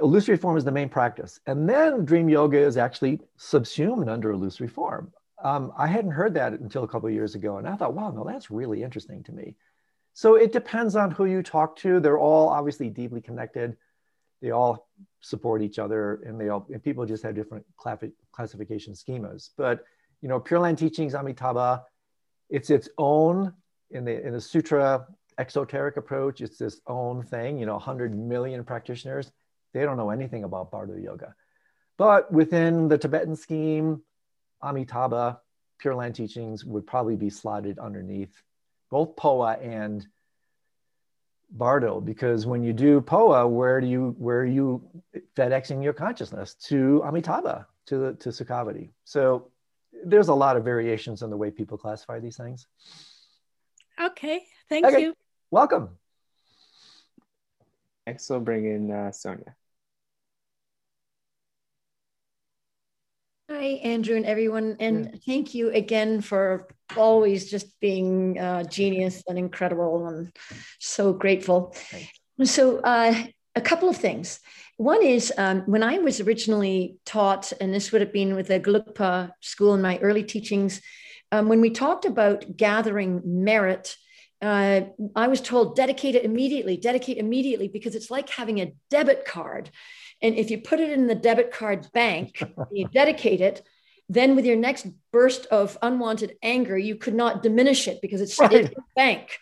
Illusory form is the main practice, and then dream yoga is actually subsumed under illusory form. Um, I hadn't heard that until a couple of years ago, and I thought, wow, no, that's really interesting to me. So it depends on who you talk to. They're all obviously deeply connected they all support each other and they all and people just have different classification schemas but you know pure land teachings amitabha it's its own in the in the sutra exoteric approach it's this own thing you know 100 million practitioners they don't know anything about bardo yoga but within the tibetan scheme amitabha pure land teachings would probably be slotted underneath both poa and Bardo because when you do Poa, where do you where are you FedExing your consciousness to Amitabha to the to Sukhavati? So there's a lot of variations in the way people classify these things. Okay, thank okay. you. Welcome. Next, we'll bring in uh, Sonia. Hi, Andrew and everyone. And yeah. thank you again for always just being uh, genius and incredible and so grateful. So, uh, a couple of things. One is um, when I was originally taught, and this would have been with the Gelugpa school in my early teachings, um, when we talked about gathering merit, uh, I was told dedicate it immediately, dedicate immediately, because it's like having a debit card. And if you put it in the debit card bank, you dedicate it, then with your next burst of unwanted anger, you could not diminish it because it's, right. the bank.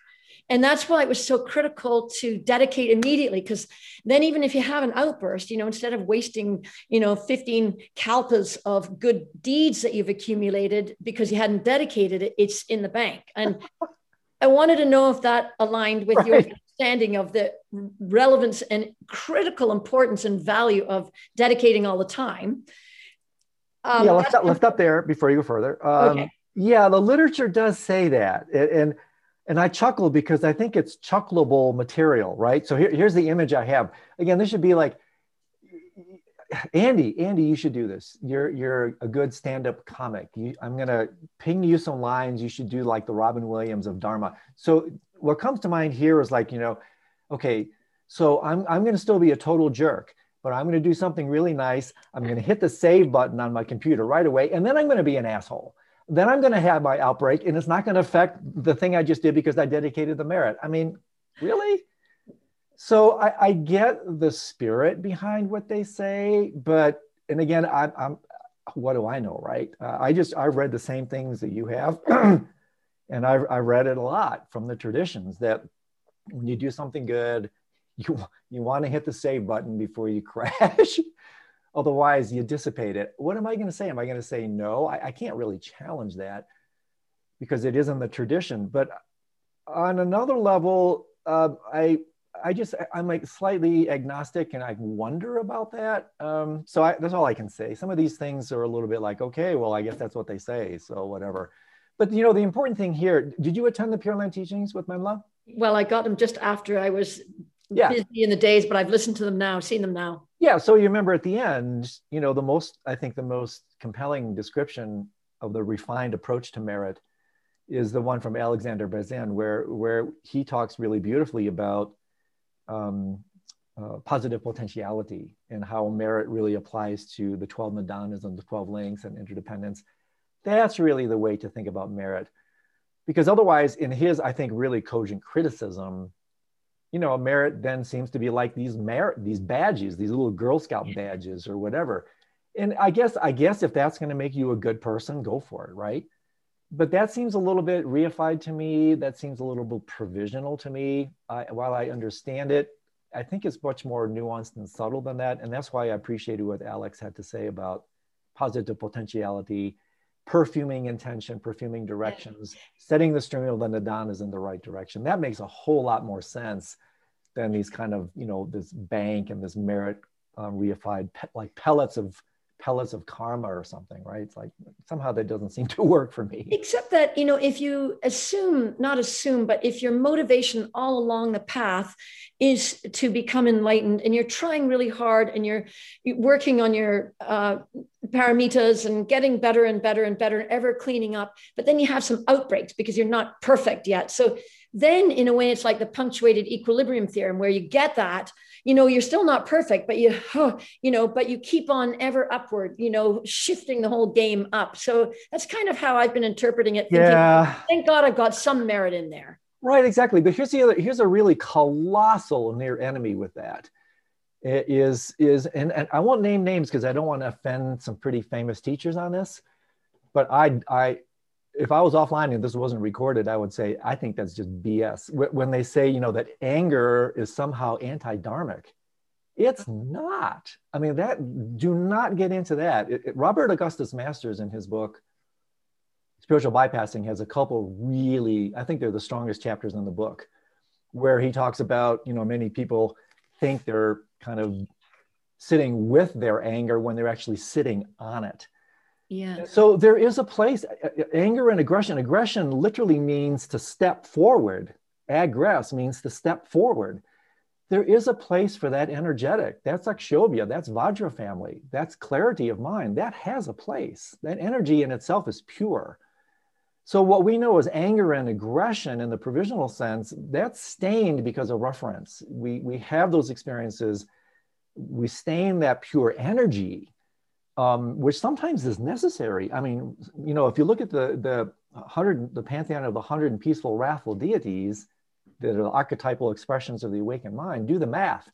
And that's why it was so critical to dedicate immediately. Because then, even if you have an outburst, you know, instead of wasting, you know, 15 kalpas of good deeds that you've accumulated because you hadn't dedicated it, it's in the bank. And I wanted to know if that aligned with right. your understanding of the relevance and critical importance and value of dedicating all the time. Um, yeah, let's, let's stop there before you go further. Um, okay. Yeah, the literature does say that. And, and I chuckle because I think it's chuckleable material, right? So here, here's the image I have. Again, this should be like, Andy, Andy, you should do this. You're you're a good stand-up comic. You, I'm gonna ping you some lines. You should do like the Robin Williams of Dharma. So what comes to mind here is like, you know, okay, so I'm, I'm going to still be a total jerk, but I'm going to do something really nice. I'm going to hit the save button on my computer right away. And then I'm going to be an asshole. Then I'm going to have my outbreak and it's not going to affect the thing I just did because I dedicated the merit. I mean, really? So I, I get the spirit behind what they say, but, and again, I, I'm, what do I know, right? Uh, I just, I read the same things that you have. and I, I read it a lot from the traditions that when you do something good, you you want to hit the save button before you crash. Otherwise, you dissipate it. What am I going to say? Am I going to say no? I, I can't really challenge that because it isn't the tradition. But on another level, uh, I I just I'm like slightly agnostic and I wonder about that. Um, so I, that's all I can say. Some of these things are a little bit like, okay, well, I guess that's what they say. So whatever. But you know, the important thing here, did you attend the Pure Land teachings with Memla? Well, I got them just after I was yeah. busy in the days, but I've listened to them now, seen them now. Yeah. So you remember at the end, you know, the most, I think the most compelling description of the refined approach to merit is the one from Alexander Berzin, where where he talks really beautifully about um, uh, positive potentiality and how merit really applies to the 12 nidanas and the 12 links and interdependence. That's really the way to think about merit. Because otherwise, in his, I think, really cogent criticism, you know, merit then seems to be like these merit, these badges, these little Girl Scout badges or whatever. And I guess, I guess if that's going to make you a good person, go for it, right? But that seems a little bit reified to me. That seems a little bit provisional to me. I, while I understand it, I think it's much more nuanced and subtle than that. And that's why I appreciated what Alex had to say about positive potentiality, perfuming intention, perfuming directions, setting the stream of the nidanas in the right direction. That makes a whole lot more sense than these kind of, you know, this bank and this merit um, reified pe- like pellets of pellets of karma or something, right? It's like somehow that doesn't seem to work for me. Except that, you know, if you assume, not assume, but if your motivation all along the path is to become enlightened and you're trying really hard and you're working on your uh, paramitas and getting better and better and better and ever cleaning up, but then you have some outbreaks because you're not perfect yet. So then, in a way, it's like the punctuated equilibrium theorem where you get that you know you're still not perfect but you you know but you keep on ever upward you know shifting the whole game up. So that's kind of how i've been interpreting it thinking, yeah. thank god i've got some merit in there. Right exactly. But here's the other here's a really colossal near enemy with that. It is is and, and i won't name names because i don't want to offend some pretty famous teachers on this but i i if I was offline and this wasn't recorded, I would say, I think that's just BS. When they say, you know, that anger is somehow anti dharmic, it's not. I mean, that, do not get into that. It, it, Robert Augustus Masters in his book, Spiritual Bypassing, has a couple really, I think they're the strongest chapters in the book, where he talks about, you know, many people think they're kind of sitting with their anger when they're actually sitting on it yeah. So there is a place, anger and aggression. Aggression literally means to step forward. Aggress means to step forward. There is a place for that energetic. That's Akshobhya. That's Vajra family. That's clarity of mind. That has a place. That energy in itself is pure. So what we know as anger and aggression in the provisional sense, that's stained because of reference. We, we have those experiences. We stain that pure energy um, which sometimes is necessary. I mean, you know, if you look at the the hundred, the pantheon of the hundred peaceful, wrathful deities that are archetypal expressions of the awakened mind, do the math.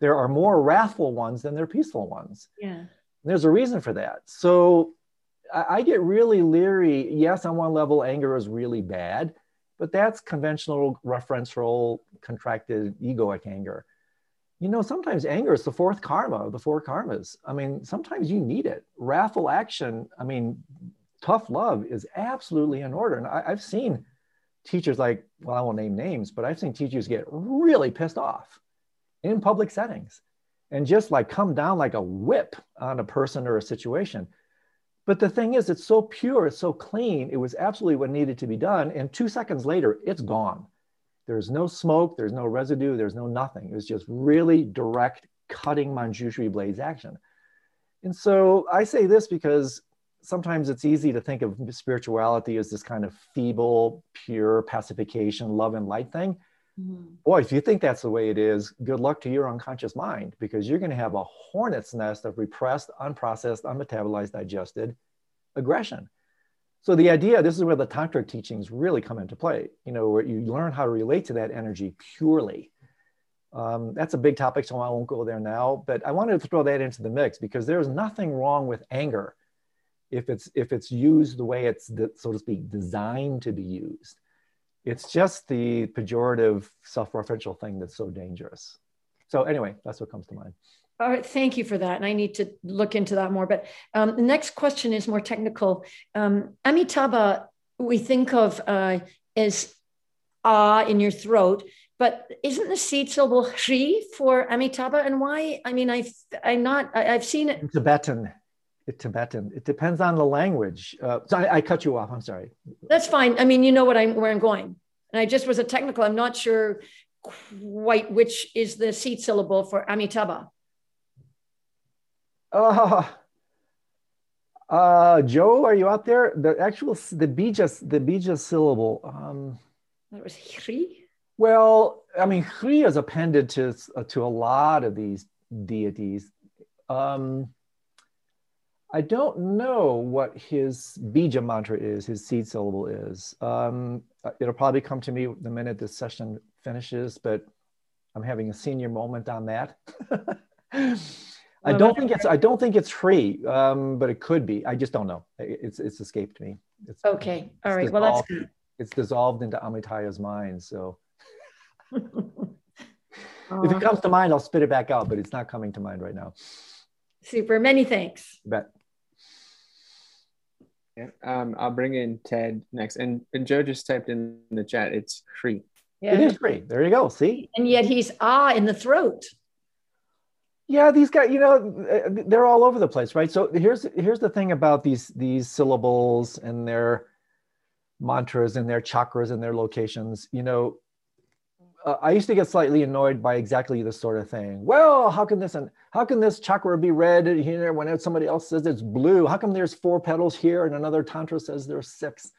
There are more wrathful ones than there are peaceful ones. Yeah. And there's a reason for that. So I, I get really leery. Yes, on one level, anger is really bad, but that's conventional referential contracted egoic anger you know, sometimes anger is the fourth karma of the four karmas. I mean, sometimes you need it. Wrathful action, I mean, tough love is absolutely in order. And I, have seen teachers like, well, I won't name names, but I've seen teachers get really pissed off in public settings and just like come down like a whip on a person or a situation. But the thing is, it's so pure, it's so clean. It was absolutely what needed to be done. And two seconds later, it's gone. There's no smoke, there's no residue, there's no nothing. It was just really direct cutting Manjushri blades action. And so I say this because sometimes it's easy to think of spirituality as this kind of feeble, pure pacification, love and light thing. Mm-hmm. Boy, if you think that's the way it is, good luck to your unconscious mind because you're going to have a hornet's nest of repressed, unprocessed, unmetabolized, digested aggression. So the idea, this is where the tantric teachings really come into play, you know, where you learn how to relate to that energy purely. Um, that's a big topic, so I won't go there now, but I wanted to throw that into the mix because there's nothing wrong with anger if it's if it's used the way it's so to speak designed to be used. It's just the pejorative self-referential thing that's so dangerous. So anyway, that's what comes to mind. All right, thank you for that. And I need to look into that more. But um, the next question is more technical. Um, Amitabha, we think of uh, as ah in your throat, but isn't the seed syllable Shri for Amitabha? And why? I mean, I've I'm not I, have seen it in Tibetan. It Tibetan. It depends on the language. Uh, so I, I cut you off. I'm sorry. That's fine. I mean, you know what I'm where I'm going. And I just was a technical. I'm not sure quite which is the seed syllable for Amitabha. Uh, uh, Joe, are you out there? The actual, the bija, the bija syllable. Um, that was Hri. Well, I mean, Hri is appended to to a lot of these deities. Um, I don't know what his bija mantra is, his seed syllable is. Um, it'll probably come to me the minute this session finishes, but I'm having a senior moment on that. I don't think it's I don't think it's Hri, um, but it could be. I just don't know. It's it's escaped me. It's, okay. All right. Well, that's good. It's dissolved into Amitayus's mind. So if it comes to mind, I'll spit it back out, but it's not coming to mind right now. Super. Many thanks. You bet. Yeah, um, I'll bring in Ted next. And, and Joe just typed in the chat, it's Hri. Yeah. It is Hri. There you go. See? And yet he's ah in the throat. Yeah, these guys, you know, they're all over the place, right? So here's here's the thing about these these syllables and their mantras and their chakras and their locations. You know, uh, I used to get slightly annoyed by exactly this sort of thing. Well, how can this and how can this chakra be red here when somebody else says it's blue? How come there's four petals here and another tantra says there's six?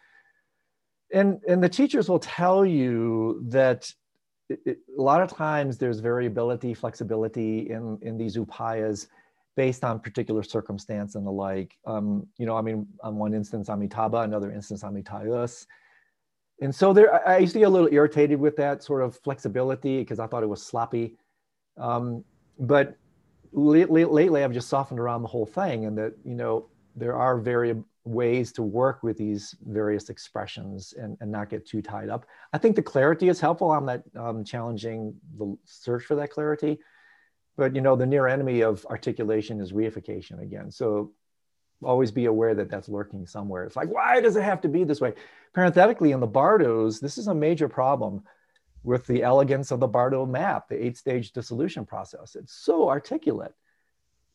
And and the teachers will tell you that it, a lot of times there's variability, flexibility in, in these upayas based on particular circumstance and the like. Um, you know, I mean, on one instance, Amitabha, another instance, Amitayus. And so there, I used to get a little irritated with that sort of flexibility because I thought it was sloppy. Um, but lately, lately, I've just softened around the whole thing and that, you know, there are very ways to work with these various expressions and, and not get too tied up. I think the clarity is helpful. I'm not um, challenging the search for that clarity, but you know, the near enemy of articulation is reification again. So always be aware that that's lurking somewhere. It's like, why does it have to be this way? Parenthetically, in the Bardos, this is a major problem with the elegance of the Bardo map, the eight stage dissolution process. It's so articulate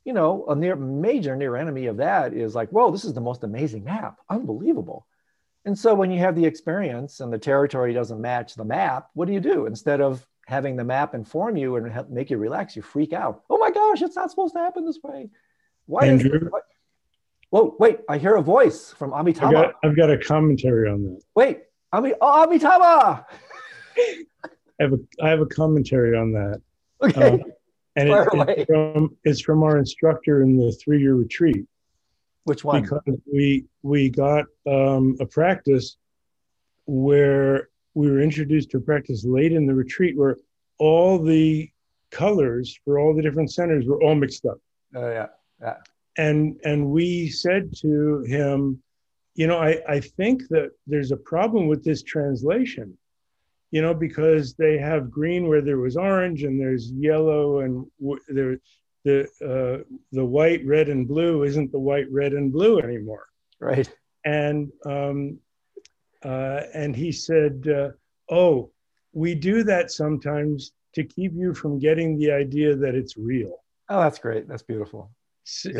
you know, a near major near enemy of that is like, whoa, this is the most amazing map, unbelievable. And so when you have the experience and the territory doesn't match the map, what do you do? Instead of having the map inform you and help make you relax, you freak out. Oh my gosh, it's not supposed to happen this way. Why Andrew, is Whoa, wait, I hear a voice from Amitabha. I've got, I've got a commentary on that. Wait, Ami, oh, Amitabha! I have a, I have a commentary on that. Okay. Um, and it, it's, from, it's from our instructor in the three-year retreat. Which one? Because we we got um, a practice where we were introduced to a practice late in the retreat where all the colors for all the different centers were all mixed up. Oh yeah, yeah. And and we said to him, you know, I, I think that there's a problem with this translation you know, because they have green where there was orange and there's yellow and w- there the uh, the white, red, and blue isn't the white, red, and blue anymore. Right. And um, uh, and he said, uh, "Oh, we do that sometimes to keep you from getting the idea that it's real." Oh, that's great. That's beautiful. So,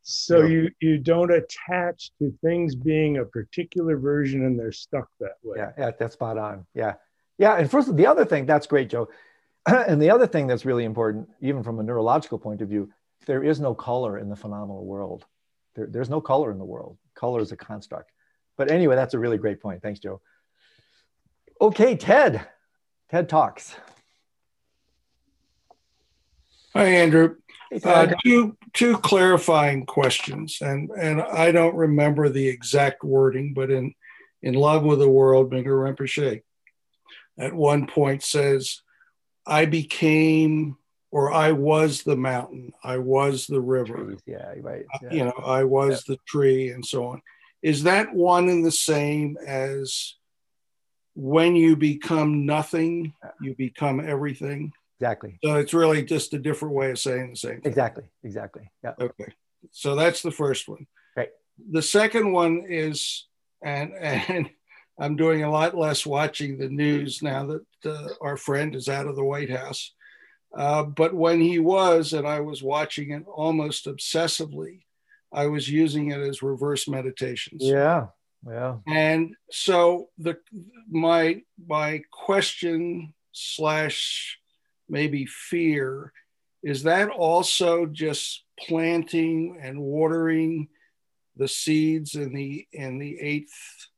so you you don't attach to things being a particular version and they're stuck that way. Yeah, yeah, that's spot on. Yeah. Yeah, and first, the other thing that's great, Joe. and the other thing that's really important, even from a neurological point of view, there is no color in the phenomenal world. There, there's no color in the world. Color is a construct. But anyway, that's a really great point. Thanks, Joe. Okay, Ted. Ted talks. Hi, Andrew. Hey, uh, two two clarifying questions, and and I don't remember the exact wording, but in in Love with the World, Mingyur Rinpoche at one point says, I became or I was the mountain, I was the river. Yeah, right. Uh, yeah. You know, I was yeah. the tree and so on. Is that one and the same as when you become nothing, you become everything? Exactly. So it's really just a different way of saying the same thing. Exactly. Exactly. Yeah. Okay. So that's the first one. Right. The second one is, and and I'm doing a lot less watching the news now that uh, our friend is out of the White House. Uh, but when he was, and I was watching it almost obsessively, I was using it as reverse meditations. Yeah, yeah. And so the my my question slash maybe fear is that also just planting and watering the seeds in the in the eighth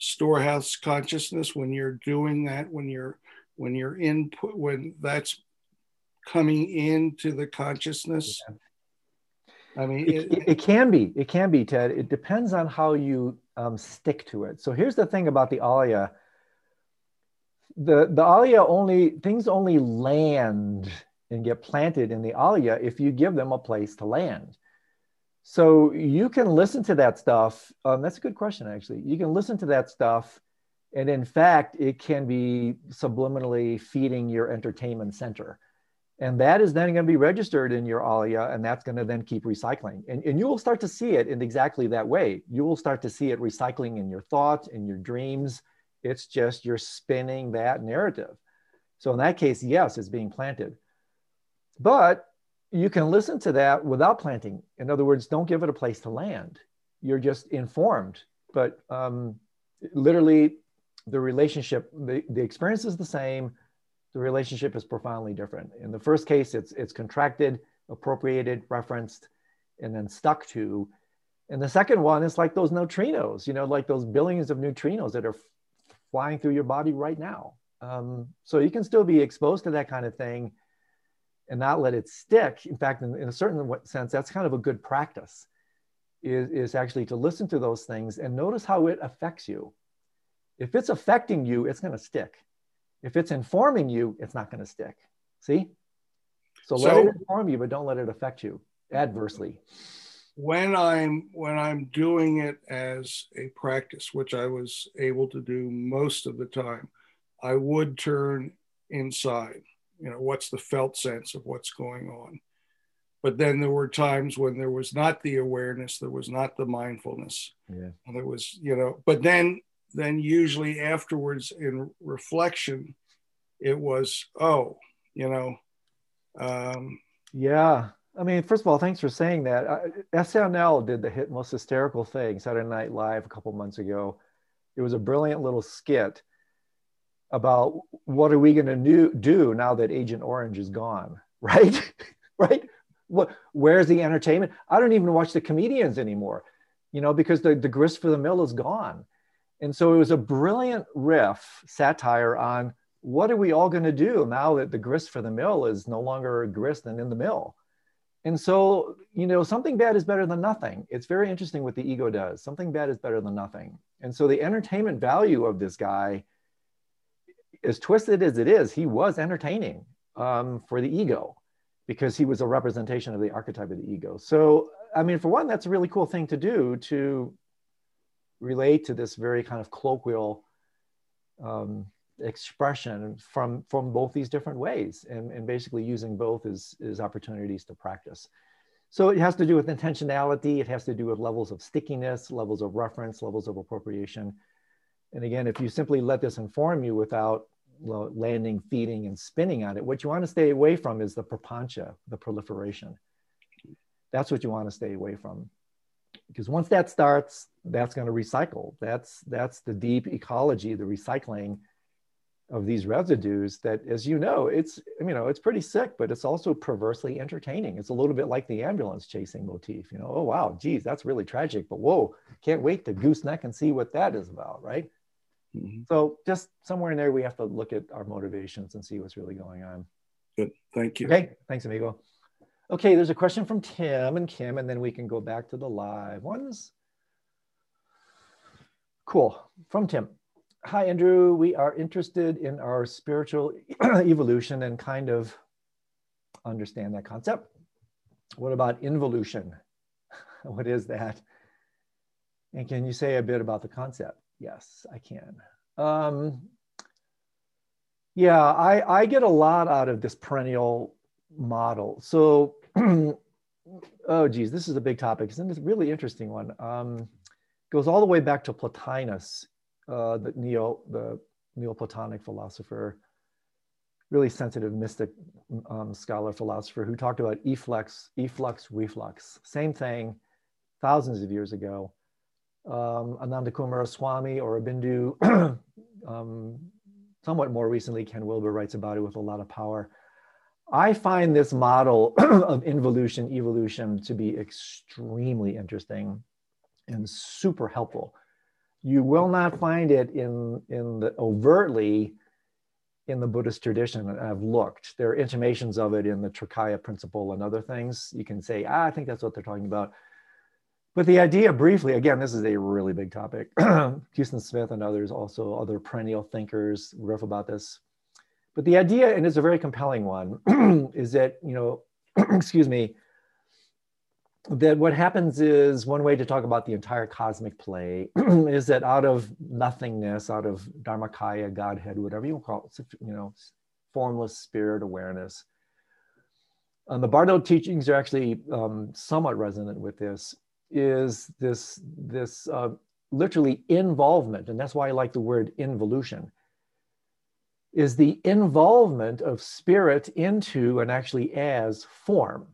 storehouse consciousness when you're doing that when you're when you're input when that's coming into the consciousness? I mean, it, it, it, can be. It can be, Ted. It depends on how you um, stick to it. So here's the thing about the Alaya. The the Alaya only things only land and get planted in the Alaya if you give them a place to land. So you can listen to that stuff. Um, that's a good question, actually. You can listen to that stuff, and in fact, it can be subliminally feeding your entertainment center. And that is then going to be registered in your Alaya, and that's going to then keep recycling. And, and you will start to see it in exactly that way. You will start to see it recycling in your thoughts, in your dreams. It's just you're spinning that narrative. So in that case, yes, it's being planted. But you can listen to that without planting. In other words, don't give it a place to land. You're just informed. But um, literally, the relationship, the, the experience is the same the relationship is profoundly different. In the first case, it's it's contracted, appropriated, referenced, and then stuck to. And the second one is like those neutrinos, you know, like those billions of neutrinos that are flying through your body right now. Um, so you can still be exposed to that kind of thing and not let it stick. In fact, in, in a certain sense, that's kind of a good practice, is, is actually to listen to those things and notice how it affects you. If it's affecting you, it's going to stick if it's informing you, it's not going to stick. See? So, so let it inform you, but don't let it affect you adversely. When I'm when I'm doing it as a practice, which I was able to do most of the time, I would turn inside. You know, what's the felt sense of what's going on? But then there were times when there was not the awareness, there was not the mindfulness. Yeah. And there was, you know, but then then usually afterwards in reflection, it was, oh, you know. Um, yeah. I mean, first of all, thanks for saying that. Uh, SNL did the hit most hysterical thing Saturday Night Live a couple months ago. It was a brilliant little skit about what are we going to do now that Agent Orange is gone, right? right? What? Where's the entertainment? I don't even watch the comedians anymore, you know, because the, the grist for the mill is gone. And so it was a brilliant riff, satire on what are we all going to do now that the grist for the mill is no longer a grist and in the mill? And so, you know, something bad is better than nothing. It's very interesting what the ego does. Something bad is better than nothing. And so the entertainment value of this guy, as twisted as it is, he was entertaining um, for the ego because he was a representation of the archetype of the ego. So, I mean, for one, that's a really cool thing to do to relate to this very kind of colloquial um, expression from from both these different ways and, and basically using both as, as opportunities to practice. So it has to do with intentionality. It has to do with levels of stickiness levels of reference levels of appropriation and again if you simply let this inform you without landing feeding and spinning on it what you want to stay away from is the prapancha the proliferation. That's what you want to stay away from. Because once that starts that's going to recycle. That's that's the deep ecology the recycling of these residues that as you know it's you know it's pretty sick but it's also perversely entertaining. It's a little bit like the ambulance chasing motif you know? Oh wow geez that's really tragic but whoa can't wait to gooseneck and see what that is about right mm-hmm. so just somewhere in there we have to look at our motivations and see what's really going on good thank you okay thanks amigo Okay, there's a question from Tim and Kim, and then we can go back to the live ones. Cool. From Tim. Hi, Andrew. We are interested in our spiritual evolution and kind of understand that concept. What about involution? what is that? And can you say a bit about the concept? Yes, I can. Um, yeah, I, I get a lot out of this perennial model. So oh, geez, this is a big topic. It's a really interesting one. Um, goes all the way back to Plotinus, uh, the neo the Neoplatonic philosopher, really sensitive mystic um, scholar philosopher who talked about efflux, efflux, reflux. Same thing, thousands of years ago. Um, Ananda Swami Aurobindo, um, somewhat more recently, Ken Wilber writes about it with a lot of power. I find this model of involution, evolution to be extremely interesting and super helpful. You will not find it in, in the overtly in the Buddhist tradition. I've looked. There are intimations of it in the Trikaya principle and other things. You can say, ah, I think that's what they're talking about. But the idea, briefly, again, this is a really big topic. Huston Smith and others, also other perennial thinkers, riff about this. But the idea, and it's a very compelling one, is that, you know, excuse me, that what happens is one way to talk about the entire cosmic play is that out of nothingness, out of Dharmakaya, Godhead, whatever you call it, you know, formless spirit awareness. And the Bardo teachings are actually um, somewhat resonant with this. Is this this uh, literally involvement, and that's why I like the word involution. Is the involvement of spirit into and actually as form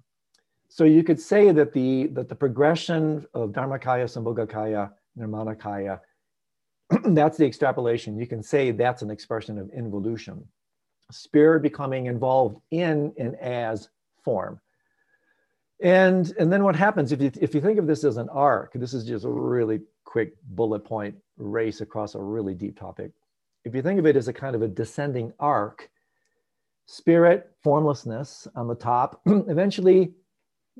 so you could say that the, that the progression of Dharmakaya, Sambhogakaya, Nirmanakaya, that's the extrapolation. You can say that's an expression of involution. Spirit becoming involved in and as form. And, and then what happens if you, if you think of this as an arc, this is just a really quick bullet point race across a really deep topic. If you think of it as a kind of a descending arc, spirit, formlessness on the top, eventually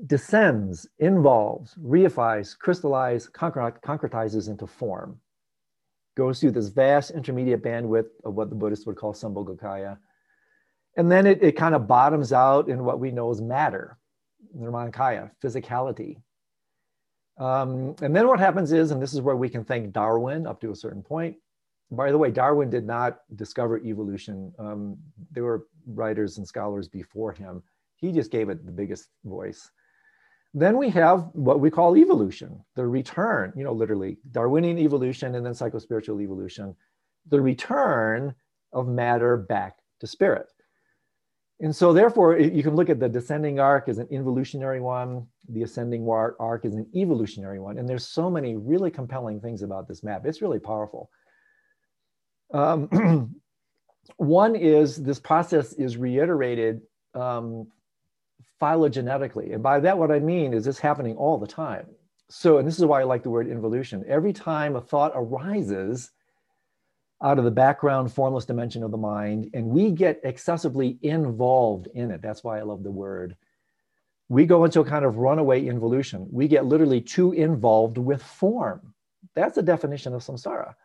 descends, involves, reifies, crystallizes, concretizes into form. Goes through this vast intermediate bandwidth of what the Buddhists would call Sambhogakaya. And then it, it kind of bottoms out in what we know as matter, Nirmanakaya, physicality. Um, and then what happens is, and this is where we can thank Darwin up to a certain point. By the way, Darwin did not discover evolution. Um, there were writers and scholars before him. He just gave it the biggest voice. Then we have what we call evolution, the return, you know, literally Darwinian evolution and then psychospiritual evolution, the return of matter back to spirit. And so therefore you can look at the descending arc as an involutionary one, the ascending arc is an evolutionary one. And there's so many really compelling things about this map. It's really powerful. Um, one is this process is reiterated um, phylogenetically. And by that, what I mean is this happening all the time. So, and this is why I like the word involution. Every time a thought arises out of the background formless dimension of the mind, and we get excessively involved in it, that's why I love the word. We go into a kind of runaway involution. We get literally too involved with form. That's the definition of samsara.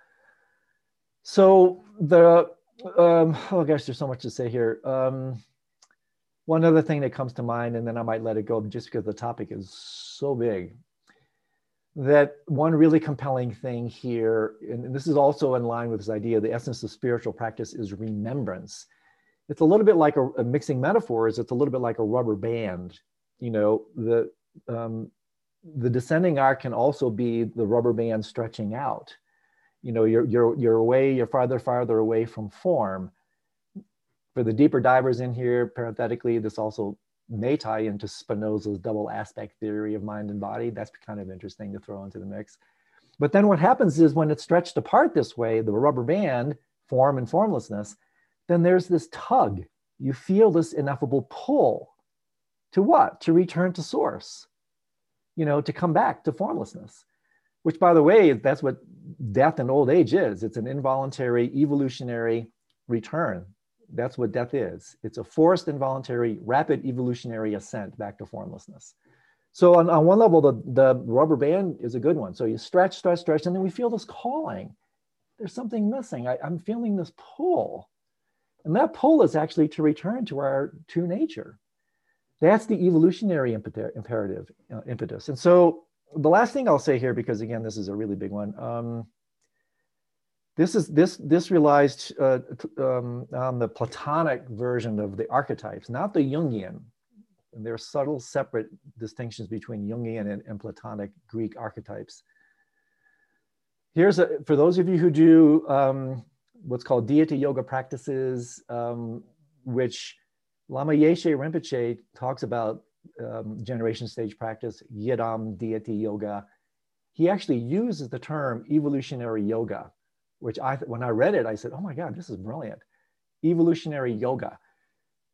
So the um, oh gosh, there's so much to say here. Um, one other thing that comes to mind, and then I might let it go just because the topic is so big, that one really compelling thing here, and this is also in line with this idea, the essence of spiritual practice is remembrance. It's a little bit like a, a mixing metaphors. It's a little bit like a rubber band. You know, the um, the descending arc can also be the rubber band stretching out. You know, you're you're you're away, you're farther farther away from form for the deeper divers in here, parenthetically, this also may tie into Spinoza's double aspect theory of mind and body. That's kind of interesting to throw into the mix. But then what happens is when it's stretched apart this way, the rubber band, form and formlessness, then there's this tug. You feel this ineffable pull to what? To return to source, you know, to come back to formlessness, which by the way, that's what death and old age is. It's an involuntary evolutionary return that's what death is. It's a forced, involuntary, rapid evolutionary ascent back to formlessness. So on, on one level, the, the rubber band is a good one. So you stretch, stretch, stretch, and then we feel this calling. There's something missing. I, I'm feeling this pull. And that pull is actually to return to our true nature. That's the evolutionary imperative, uh, impetus. And so the last thing I'll say here, because again, this is a really big one. Um, this is this this relies uh, um, on the Platonic version of the archetypes, not the Jungian. And there are subtle, separate distinctions between Jungian and, and Platonic Greek archetypes. Here's a, for those of you who do um, what's called deity yoga practices, um, which Lama Yeshe Rinpoche talks about um, generation stage practice, Yidam deity yoga. He actually uses the term evolutionary yoga which I, when I read it, I said, oh my God, this is brilliant. Evolutionary yoga.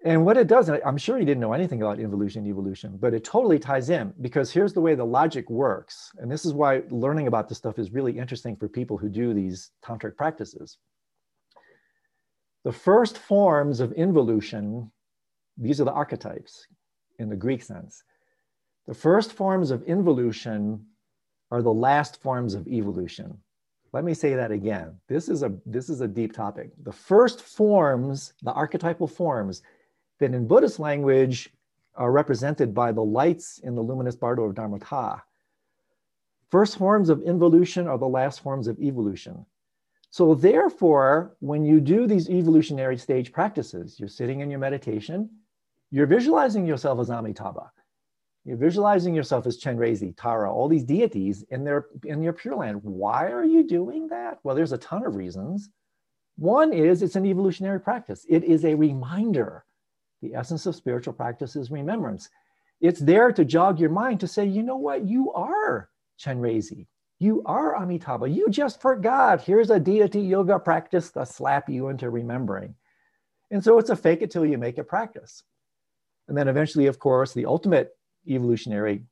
And what it does, I'm sure he didn't know anything about evolution, evolution, but it totally ties in because here's the way the logic works. And this is why learning about this stuff is really interesting for people who do these tantric practices. The first forms of involution, these are the archetypes in the Greek sense. The first forms of involution are the last forms of evolution. Let me say that again. This is a this is a deep topic. The first forms, the archetypal forms that in Buddhist language are represented by the lights in the luminous bardo of Dharmata. First forms of involution are the last forms of evolution. So therefore, when you do these evolutionary stage practices, you're sitting in your meditation, you're visualizing yourself as Amitabha. You're visualizing yourself as Chenrezi, Tara, all these deities in their in your Pure Land. Why are you doing that? Well, there's a ton of reasons. One is it's an evolutionary practice. It is a reminder. The essence of spiritual practice is remembrance. It's there to jog your mind to say, you know what, you are Chenrezi. You are Amitabha. You just forgot. Here's a deity yoga practice to slap you into remembering. And so it's a fake it till you make it practice. And then eventually, of course, the ultimate evolutionary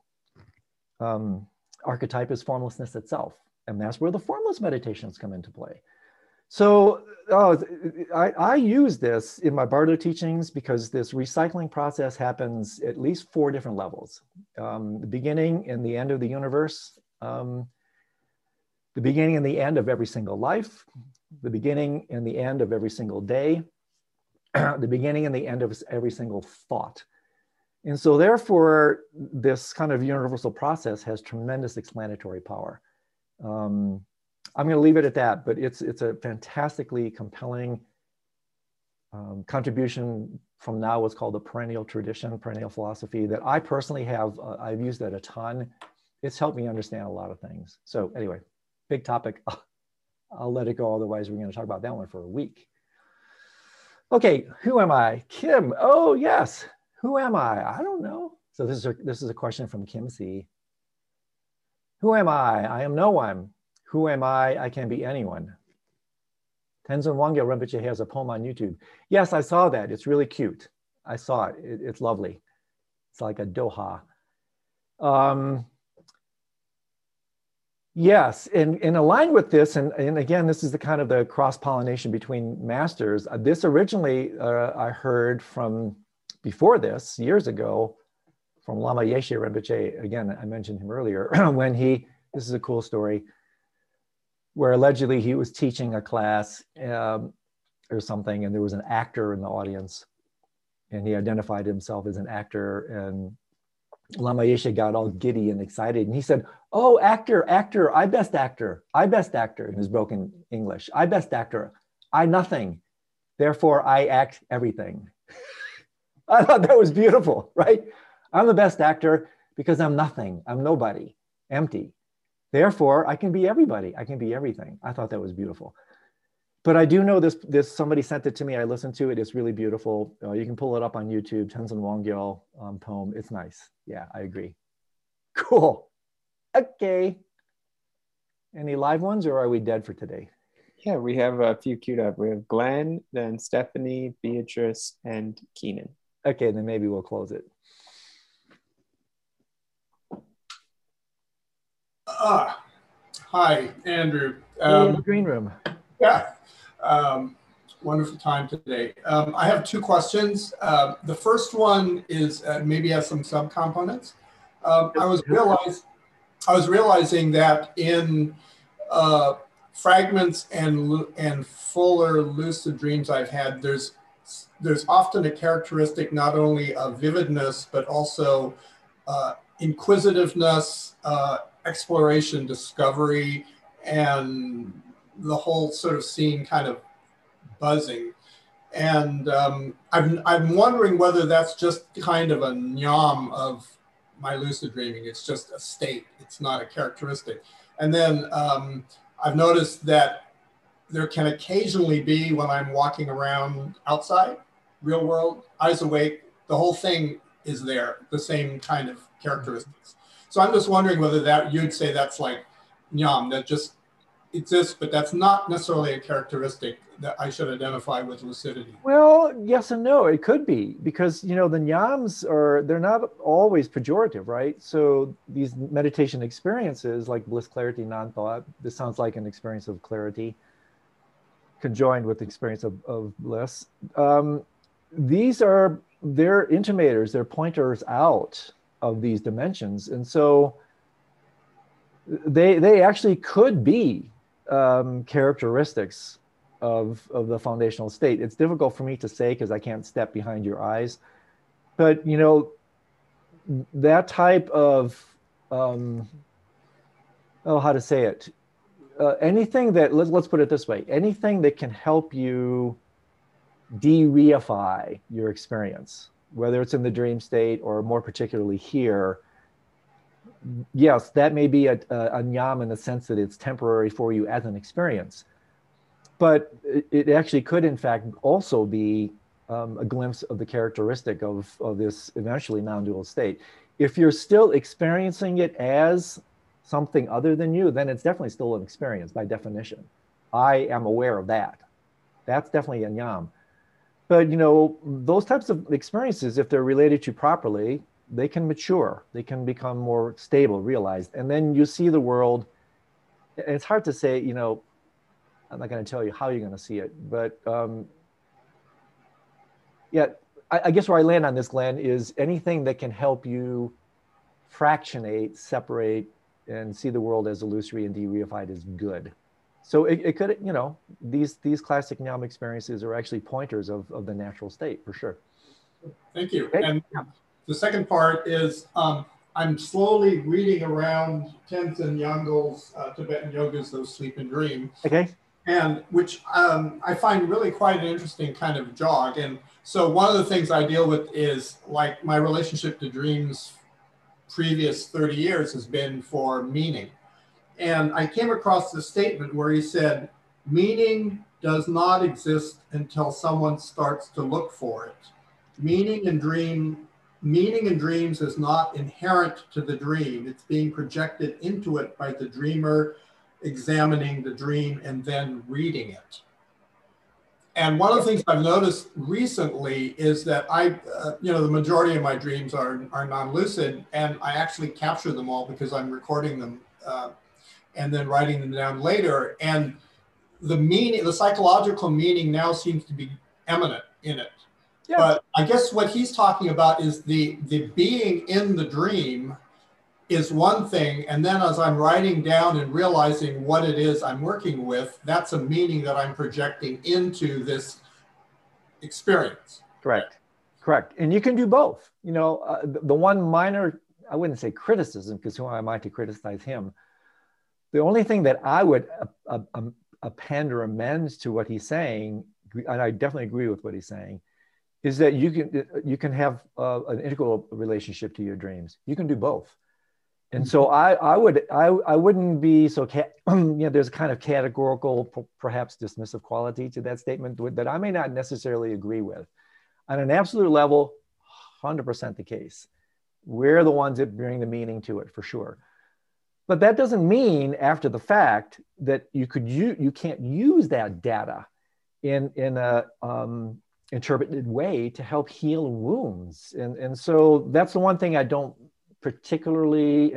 um, archetype is formlessness itself. And that's where the formless meditations come into play. So oh, I, I, use this in my Bardo teachings because this recycling process happens at least four different levels. Um, the beginning and the end of the universe, um, the beginning and the end of every single life, the beginning and the end of every single day, the beginning and the end of every single thought. And so therefore, this kind of universal process has tremendous explanatory power. Um, I'm going to leave it at that, but it's, it's a fantastically compelling um, contribution from now what's called the perennial tradition, perennial philosophy that I personally have, uh, I've used that a ton. It's helped me understand a lot of things. So anyway, big topic. I'll let it go. Otherwise, we're going to talk about that one for a week. Okay, who am I? Kim. Oh, yes. Who am I? I don't know. So this is a, this is a question from Kim C. Who am I? I am no one. Who am I? I can be anyone. Tenzin Wangyal Rinpoche has a poem on YouTube. Yes, I saw that. It's really cute. I saw it. it it's lovely. It's like a doha. Um, Yes, and, and aligned with this, and, and again, this is the kind of the cross pollination between masters. Uh, this originally uh, I heard from before this years ago from Lama Yeshe Rinpoche. Again, I mentioned him earlier when he. This is a cool story, where allegedly he was teaching a class um, or something, and there was an actor in the audience, and he identified himself as an actor, and Lama Yeshe got all giddy and excited. And he said, Oh, actor, actor, I best actor, I best actor in his broken English. I best actor, I nothing. Therefore, I act everything. I thought that was beautiful, right? I'm the best actor because I'm nothing. I'm nobody, empty. Therefore, I can be everybody. I can be everything. I thought that was beautiful but I do know this. This somebody sent it to me. I listened to it. It's really beautiful. Uh, you can pull it up on YouTube. Tenzin Wangyal um, poem. It's nice. Yeah, I agree. Cool. Okay. Any live ones, or are we dead for today? Yeah, we have a few queued up. We have Glenn, then Stephanie, Beatrice, and Keenan. Okay, then maybe we'll close it. Ah, hi, Andrew. Um, in the green room. Yeah. Um, wonderful time today. Um, I have two questions. Uh, the first one is uh, maybe has some subcomponents. Um, I was realize I was realizing that in uh, fragments and and fuller lucid dreams I've had, there's there's often a characteristic not only of vividness but also uh, inquisitiveness, uh, exploration, discovery, and the whole sort of scene kind of buzzing. And um, I'm, I'm wondering whether that's just kind of a nyam of my lucid dreaming. It's just a state, it's not a characteristic. And then um, I've noticed that there can occasionally be when I'm walking around outside, real world, eyes awake, the whole thing is there, the same kind of characteristics. So I'm just wondering whether that you'd say that's like nyam, that just exists, but that's not necessarily a characteristic that I should identify with lucidity. Well, yes and no. It could be because you know the nyams are they're not always pejorative, right? So these meditation experiences like bliss, clarity, non-thought. This sounds like an experience of clarity. conjoined with the experience of, of bliss. Um, these are they're intimators, they're pointers out of these dimensions, and so they they actually could be um, characteristics of of the foundational state. It's difficult for me to say because I can't step behind your eyes, but you know that type of um, oh how to say it? Uh, anything that let, let's put it this way. Anything that can help you de-reify your experience whether it's in the dream state or more particularly here yes that may be a, a, a nyam in the sense that it's temporary for you as an experience but it, actually could in fact also be um, a glimpse of the characteristic of, of this eventually non-dual state if you're still experiencing it as something other than you, then it's definitely still an experience by definition. I am aware of that. That's definitely a nyam. But you know, those types of experiences, if they're related to properly, they can mature. They can become more stable, realized, and then you see the world. and It's hard to say, you know. I'm not going to tell you how you're going to see it, but um, yeah, I, I guess where I land on this, Glenn, is anything that can help you fractionate, separate, and see the world as illusory and de-reified is good. So it, it could, you know, these these classic Nyam experiences are actually pointers of, of the natural state for sure. Thank you. Okay. And the second part is um, I'm slowly reading around Tenzin Wangyal's uh, Tibetan yogas, those sleep and dream. Okay. And which um, I find really quite an interesting kind of jog. And so one of the things I deal with is like my relationship to dreams previous 30 years has been for meaning. And I came across this statement where he said, meaning does not exist until someone starts to look for it. Meaning and dream, meaning and dreams is not inherent to the dream. It's being projected into it by the dreamer examining the dream and then reading it. And one of the things I've noticed recently is that I, uh, you know, the majority of my dreams are, are non-lucid and I actually capture them all because I'm recording them uh, and then writing them down later. And the meaning, the psychological meaning now seems to be eminent in it. Yeah. But I guess what he's talking about is the, the being in the dream is one thing. And then as I'm writing down and realizing what it is I'm working with, that's a meaning that I'm projecting into this experience. Correct. Correct. And you can do both. You know, uh, the, the one minor, I wouldn't say criticism, because who am I to criticize him? The only thing that I would uh, uh, append or amend to what he's saying, and I definitely agree with what he's saying, is that you can you can have uh, an integral relationship to your dreams. You can do both and so I, I would I, I wouldn't be so ca- you know there's a kind of categorical perhaps dismissive quality to that statement that I may not necessarily agree with. On an absolute level, 100% the case. We're the ones that bring the meaning to it for sure. But that doesn't mean after the fact that you could you, you can't use that data in in a um, interpreted way to help heal wounds. And, and so that's the one thing I don't particularly,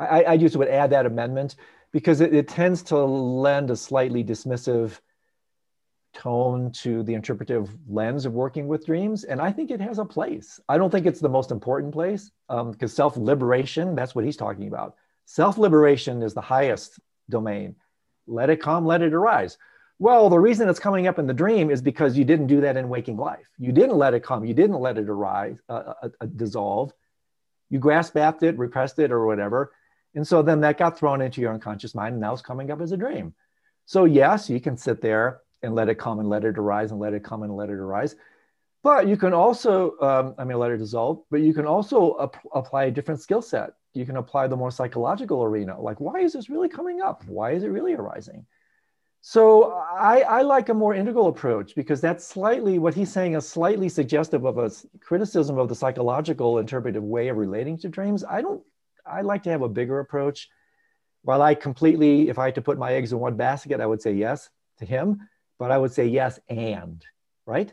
I, I just would add that amendment because it, it tends to lend a slightly dismissive tone to the interpretive lens of working with dreams. And I think it has a place. I don't think it's the most important place because um, self liberation, that's what he's talking about. Self liberation is the highest domain. Let it come, let it arise. Well, the reason it's coming up in the dream is because you didn't do that in waking life. You didn't let it come, you didn't let it arise, uh, uh, uh dissolve you grasped at it, repressed it, or whatever. And so then that got thrown into your unconscious mind, and now it's coming up as a dream. So, yes, you can sit there and let it come and let it arise and let it come and let it arise. But you can also, um, I mean, let it dissolve, but you can also ap- apply a different skill set. You can apply the more psychological arena. Like, why is this really coming up? Why is it really arising? So I, I, like a more integral approach because that's slightly what he's saying is slightly suggestive of a criticism of the psychological interpretive way of relating to dreams. I don't. I like to have a bigger approach. While I completely, if I had to put my eggs in one basket, I would say yes to him, but I would say yes and right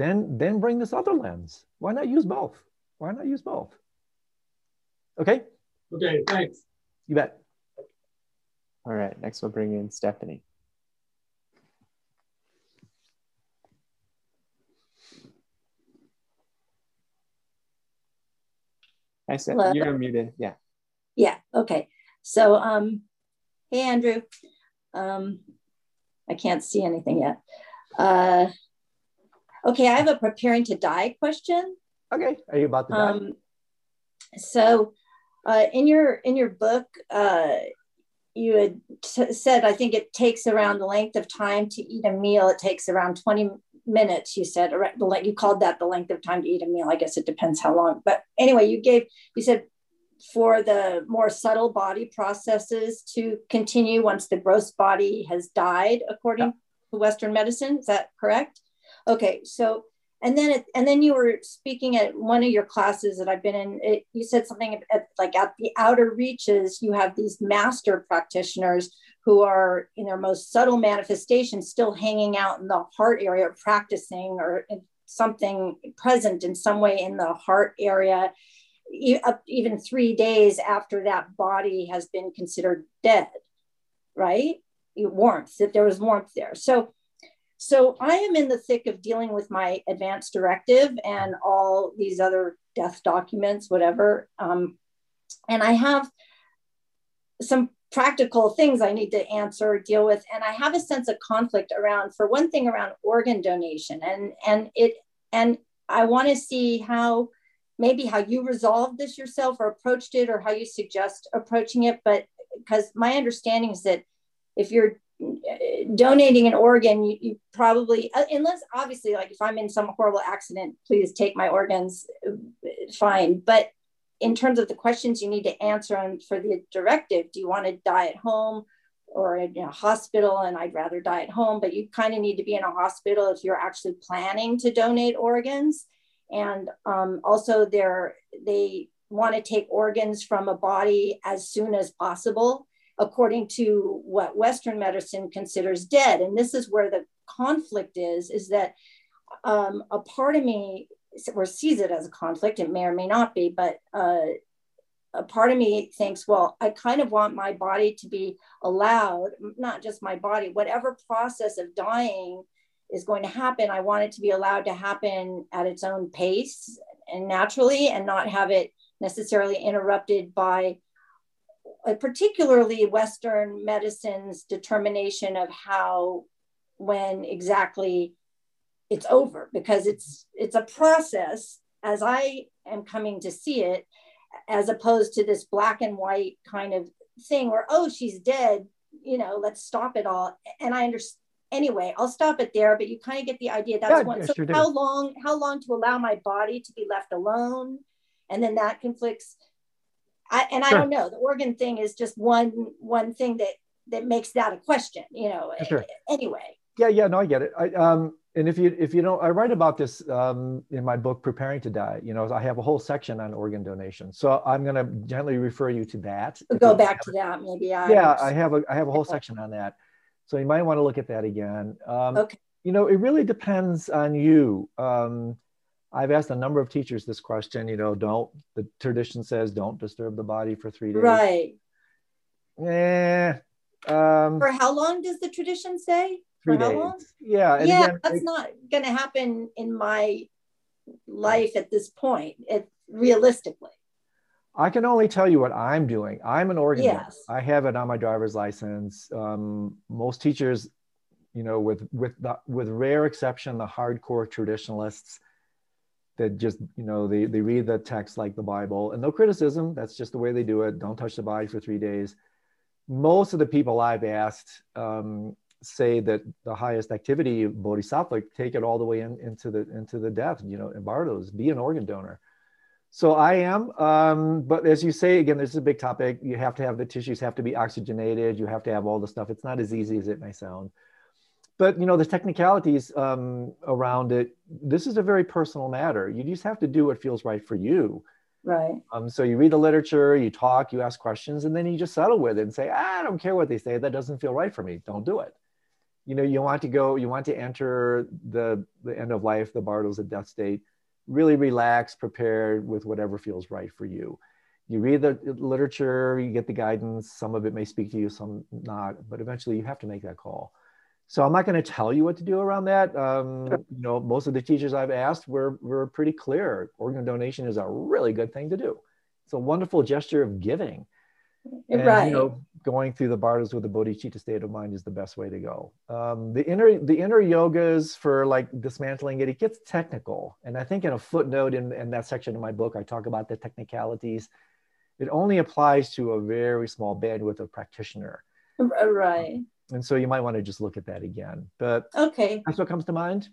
then then bring this other lens. Why not use both? Why not use both? Okay. Okay, thanks. You bet. All right, next we'll bring in Stephanie. Hi, said Hello. you're muted. Yeah. Yeah, okay. So, um, hey, Andrew. Um, I can't see anything yet. Uh, okay, I have a preparing to die question. Okay, are you about to die? Um, so, uh, in your in your book, uh, you had t- said I think it takes around the length of time to eat a meal. It takes around twenty minutes. You said le- you called that the length of time to eat a meal. I guess it depends how long. But anyway, you gave you said for the more subtle body processes to continue once the gross body has died, according Yeah. to Western medicine. Is that correct? Okay, so and then it, and then you were speaking at one of your classes that I've been in. It, you said something at, like at the outer reaches, you have these master practitioners who are in their most subtle manifestations, still hanging out in the heart area, practicing or uh, something present in some way in the heart area, even three days after that body has been considered dead, right? Warmth, that there was warmth there. So so I am in the thick of dealing with my advance directive and all these other death documents, whatever. Um, and I have some practical things I need to answer, deal with, and I have a sense of conflict around, for one thing, around organ donation, and and it and I want to see how maybe how you resolved this yourself or approached it, or how you suggest approaching it. But because my understanding is that if you're donating an organ, you, you probably, uh, unless obviously, like if I'm in some horrible accident, please take my organs, fine. But in terms of the questions you need to answer and for the directive, do you want to die at home or in a hospital? And I'd rather die at home, but you kind of need to be in a hospital if you're actually planning to donate organs. And um, also, they're, they want to take organs from a body as soon as possible according to what Western medicine considers dead. And this is where the conflict is, is that um, a part of me or sees it as a conflict, it may or may not be, but uh, a part of me thinks, well, I kind of want my body to be allowed, not just my body, whatever process of dying is going to happen, I want it to be allowed to happen at its own pace and naturally and not have it necessarily interrupted by Uh, particularly Western medicine's determination of how, when exactly it's over, because it's it's a process as I am coming to see it, as opposed to this black and white kind of thing where oh she's dead, you know, let's stop it all. And I understand. Anyway, I'll stop it there, but you kind of get the idea. That's Yeah, one. So sure do. how long? How long to allow my body to be left alone, and then that conflicts I, and I don't know. The organ thing is just one one thing that that makes that a question. You know. Sure. Anyway. Yeah, yeah, no, I get it. I, um, and if you if you don't, I write about this um, in my book, Preparing to Die. You know, I have a whole section on organ donation. So I'm going to gently refer you to that. Go back to that. Maybe I. yeah, I have a I have a whole section on that. So you might want to look at that again. Um, Okay. You know, it really depends on you. Um, I've asked a number of teachers this question. You know, don't the tradition says don't disturb the body for three days. Right. Yeah. Um, For how long does the tradition say? three for how days. long? Yeah. and yeah, again, that's it- not going to happen in my life at this point. It realistically. I can only tell you what I'm doing. I'm an organ donor. Yes. I have it on my driver's license. Um, most teachers, you know, with with the, with rare exception, the hardcore traditionalists that just you know they they read the text like the Bible and no criticism. That's just the way they do it. Don't touch the body for three days. Most of the people I've asked um, say that the highest activity bodhisattva take it all the way in, into the into the death. You know, in Bardos, be an organ donor. So I am, um, but as you say again, this is a big topic. You have to have the tissues have to be oxygenated. You have to have all the stuff. It's not as easy as it may sound. But you know the technicalities um, around it. This is a very personal matter. You just have to do what feels right for you. Right. Um, so you read the literature, you talk, you ask questions, and then you just settle with it and say, "Ah, I don't care what they say. That doesn't feel right for me. Don't do it. You know, you want to go, you want to enter the the end of life, the bardos, the death state really relaxed, prepared with whatever feels right for you. You read the literature, you get the guidance. Some of it may speak to you, some not, but eventually you have to make that call. So I'm not going to tell you what to do around that. Um, you know, most of the teachers I've asked were were pretty clear. Organ donation is a really good thing to do. it's a wonderful gesture of giving. And, right. You know, going through the bardos with the bodhicitta state of mind is the best way to go. Um, the inner the inner yogas for like dismantling it, it gets technical. And I think in a footnote in, in that section of my book, I talk about the technicalities. It only applies to a very small bandwidth of practitioner. Right. And so you might want to just look at that again. But okay. That's what comes to mind.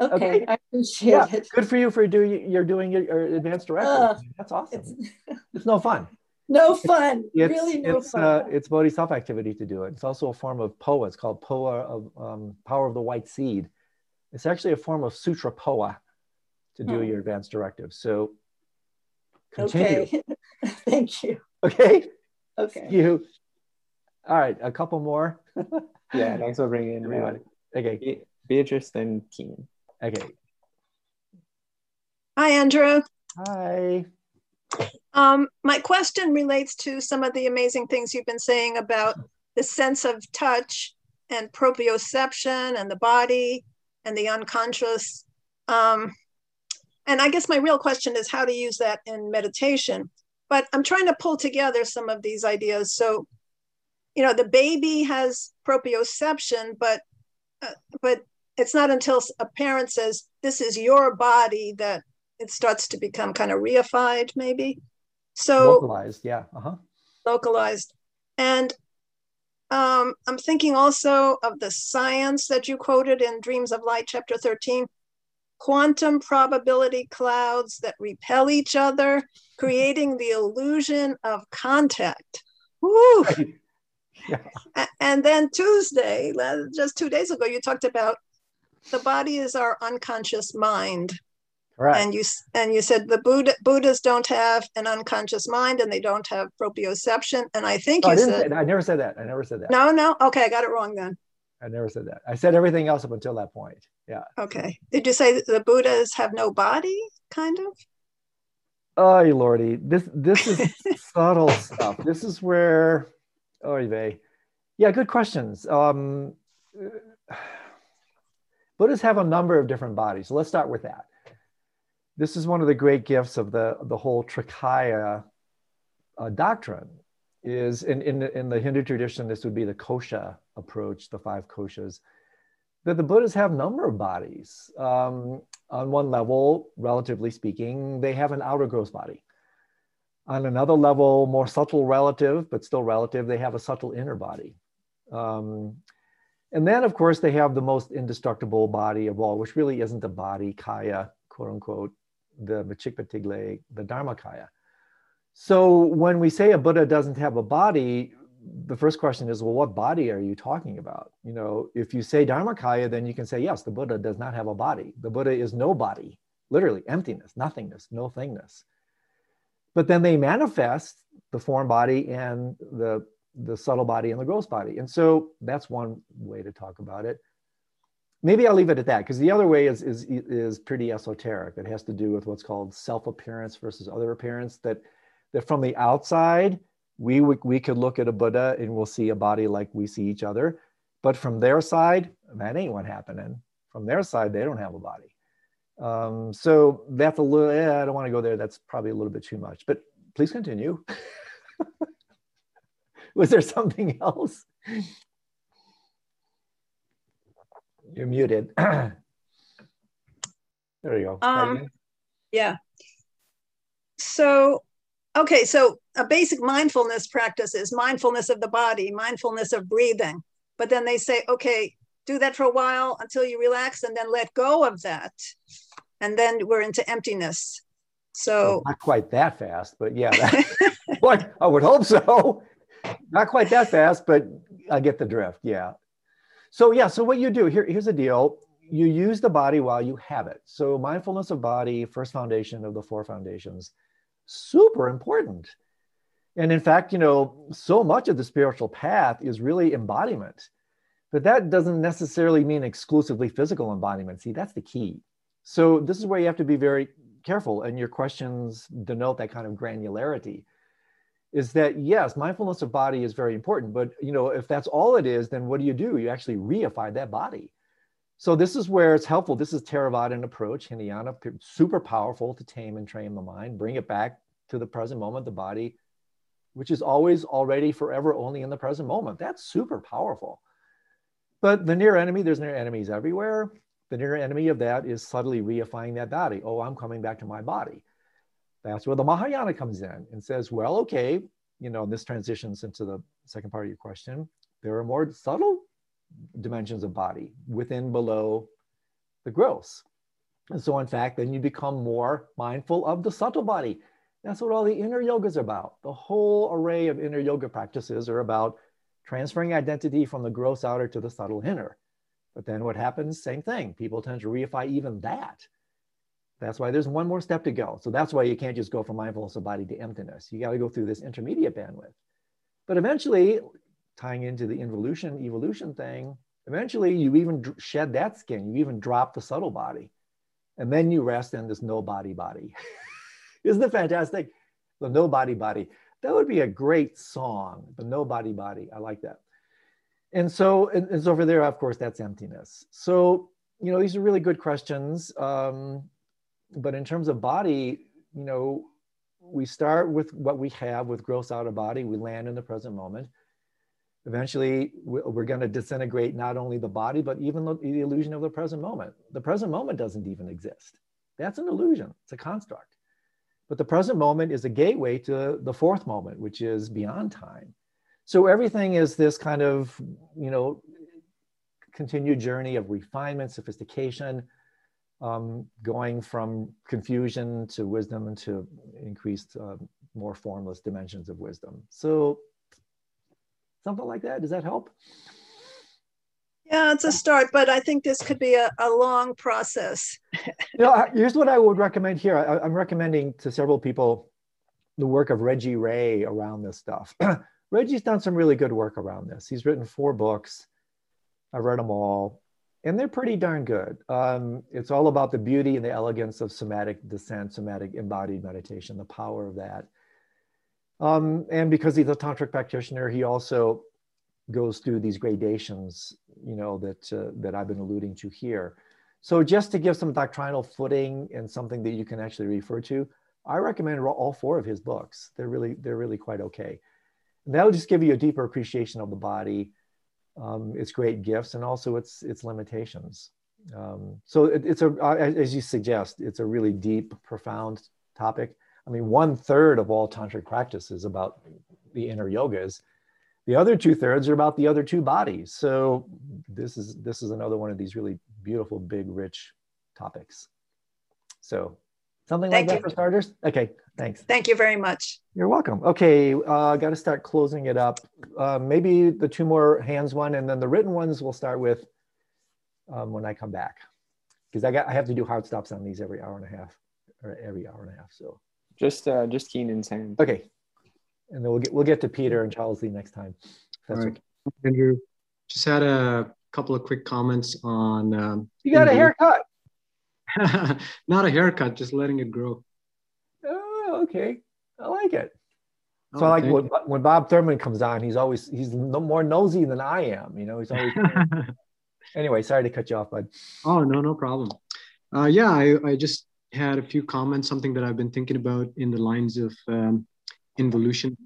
Okay, okay. I appreciate yeah. it. Good for you for doing you're doing your, advanced director. Uh, That's awesome. It's, it's no fun. No fun. It's, really no it's, fun. Uh, it's bodhisattva activity to do it. It's also a form of poa. It's called poa of um, power of the white seed. It's actually a form of sutra poa to do hmm. your advanced directive. So continue. Okay. Thank you. Okay. Okay. You. All right. A couple more. yeah. Thanks for bringing in everybody. Okay. Be- Beatrice then Keen. Okay. Hi, Andrew. Hi. Um, my question relates to some of the amazing things you've been saying about the sense of touch and proprioception and the body and the unconscious. Um, and I guess my real question is how to use that in meditation. But I'm trying to pull together some of these ideas. So, you know, the baby has proprioception, but uh, but it's not until a parent says, This is your body, that it starts to become kind of reified, maybe. So localized, yeah. Uh-huh. Localized. And um, I'm thinking also of the science that you quoted in Dreams of Light, chapter 13 quantum probability clouds that repel each other, creating the illusion of contact. Woo! Yeah. And then Tuesday, just two days ago, you talked about the body is our unconscious mind. Right. And you and you said the Buddha, Buddhas don't have an unconscious mind and they don't have proprioception. And I think you I said I never said that. I never said that. No, no. Okay, I got it wrong then. I never said that. I said everything else up until that point. Yeah. Okay. Did you say the Buddhas have no body? Kind of. Oh, lordy, this this is subtle stuff. This is where, they, yeah, good questions. Um, Buddhists have a number of different bodies. So let's start with that. This is one of the great gifts of the, the whole Trikaya uh, doctrine is in, in, in the Hindu tradition, this would be the kosha approach, the five koshas, that the Buddhas have number of bodies. Um, on one level, relatively speaking, they have an outer gross body. On another level, more subtle relative, but still relative, they have a subtle inner body. Um, and then, of course, they have the most indestructible body of all, which really isn't a body, kaya, quote unquote, the Machikpa the Dharmakaya. So when we say a Buddha doesn't have a body, the first question is, well, what body are you talking about? You know, if you say Dharmakaya, then you can say, yes, the Buddha does not have a body. The Buddha is no body, literally emptiness, nothingness, no thingness. But then they manifest the form body and the the subtle body and the gross body. And so that's one way to talk about it. Maybe I'll leave it at that because the other way is, is, is pretty esoteric. It has to do with what's called self appearance versus other appearance. That, that from the outside, we, we could look at a Buddha and we'll see a body like we see each other. But from their side, that ain't what happening. From their side, they don't have a body. Um, so that's a little, eh, I don't want to go there. That's probably a little bit too much, but please continue. Was there something else? You're muted. there you go. Um, yeah. So, okay, so a basic mindfulness practice is mindfulness of the body, mindfulness of breathing. But then they say, okay, do that for a while until you relax and then let go of that. And then we're into emptiness. So, well, not quite that fast, but yeah, that, I would hope so. Not quite that fast, but I get the drift. Yeah. So yeah, so what you do here, here's the deal. You use the body while you have it. So mindfulness of body, first foundation of the four foundations, super important. And in fact, you know, so much of the spiritual path is really embodiment. But that doesn't necessarily mean exclusively physical embodiment. See, that's the key. So this is where you have to be very careful, and your questions denote that kind of granularity is that yes, mindfulness of body is very important, but you know, if that's all it is, then what do you do? You actually reify that body. So this is where it's helpful. This is Theravadan approach, Hinayana, super powerful to tame and train the mind, bring it back to the present moment, the body, which is always already forever only in the present moment. That's super powerful. But the near enemy, there's near enemies everywhere. The near enemy of that is subtly reifying that body. Oh, I'm coming back to my body. That's where the Mahayana comes in and says, well, okay, you know, this transitions into the second part of your question. There are more subtle dimensions of body within, below the gross. And so, in fact, then you become more mindful of the subtle body. That's what all the inner yogas are about. The whole array of inner yoga practices are about transferring identity from the gross outer to the subtle inner. But then what happens? Same thing. People tend to reify even that. That's why there's one more step to go. So that's why you can't just go from mindfulness of body to emptiness. You got to go through this intermediate bandwidth. But eventually, tying into the involution, evolution thing, eventually you even shed that skin. You even drop the subtle body. And then you rest in this no body body. Isn't it fantastic? The no body body. That would be a great song, the no body body. I like that. And so, and, so over there, of course, that's emptiness. So, you know, these are really good questions. Um, but in terms of body, you know, we start with what we have with gross outer body. We land in the present moment. Eventually, we're going to disintegrate not only the body, but even the, the illusion of the present moment. The present moment doesn't even exist. That's an illusion. It's a construct. But the present moment is a gateway to the fourth moment, which is beyond time. So everything is this kind of, you know, continued journey of refinement, sophistication, um, going from confusion to wisdom to increased, uh, more formless dimensions of wisdom. So something like that. Does that help? Yeah, it's a start, but I think this could be a, a long process. you know, here's what I would recommend here. I, I'm recommending to several people the work of Reggie Ray around this stuff. Reggie's done some really good work around this. He's written four books. I've read them all and they're pretty darn good. Um, it's all about the beauty and the elegance of somatic descent, somatic embodied meditation, the power of that. Um, and because he's a tantric practitioner, he also goes through these gradations, you know, that uh, that I've been alluding to here. So just to give some doctrinal footing and something that you can actually refer to, I recommend all four of his books. They're really they're really quite okay. And that'll just give you a deeper appreciation of the body um, its great gifts and also its its limitations. Um, so it, it's a as you suggest, it's a really deep, profound topic. I mean, one third of all tantric practice is about the inner yogas. The other two thirds are about the other two bodies. So this is this is another one of these really beautiful, big, rich topics. So something Thank like you. that for starters. Okay, Thanks. Thank you very much. You're welcome. Okay, uh, got to start closing it up. Uh, maybe the two more hands one, and then the written ones we'll start with um, when I come back, because I got I have to do hard stops on these every hour and a half, or every hour and a half. So just uh, just Keenan's hand. Okay, and then we'll get we'll get to Peter and Charles Lee next time. That's All right. okay. Andrew, just had a couple of quick comments on. Um, you got a haircut. Not a haircut, just letting it grow Oh, okay, I like it. So oh, like when, when Bob Thurman comes on, he's always he's no more nosy than I am. You know, he's always. anyway, sorry to cut you off, bud. Oh no, no problem. Uh, yeah, I, I just had a few comments, something that I've been thinking about in the lines of um, involution.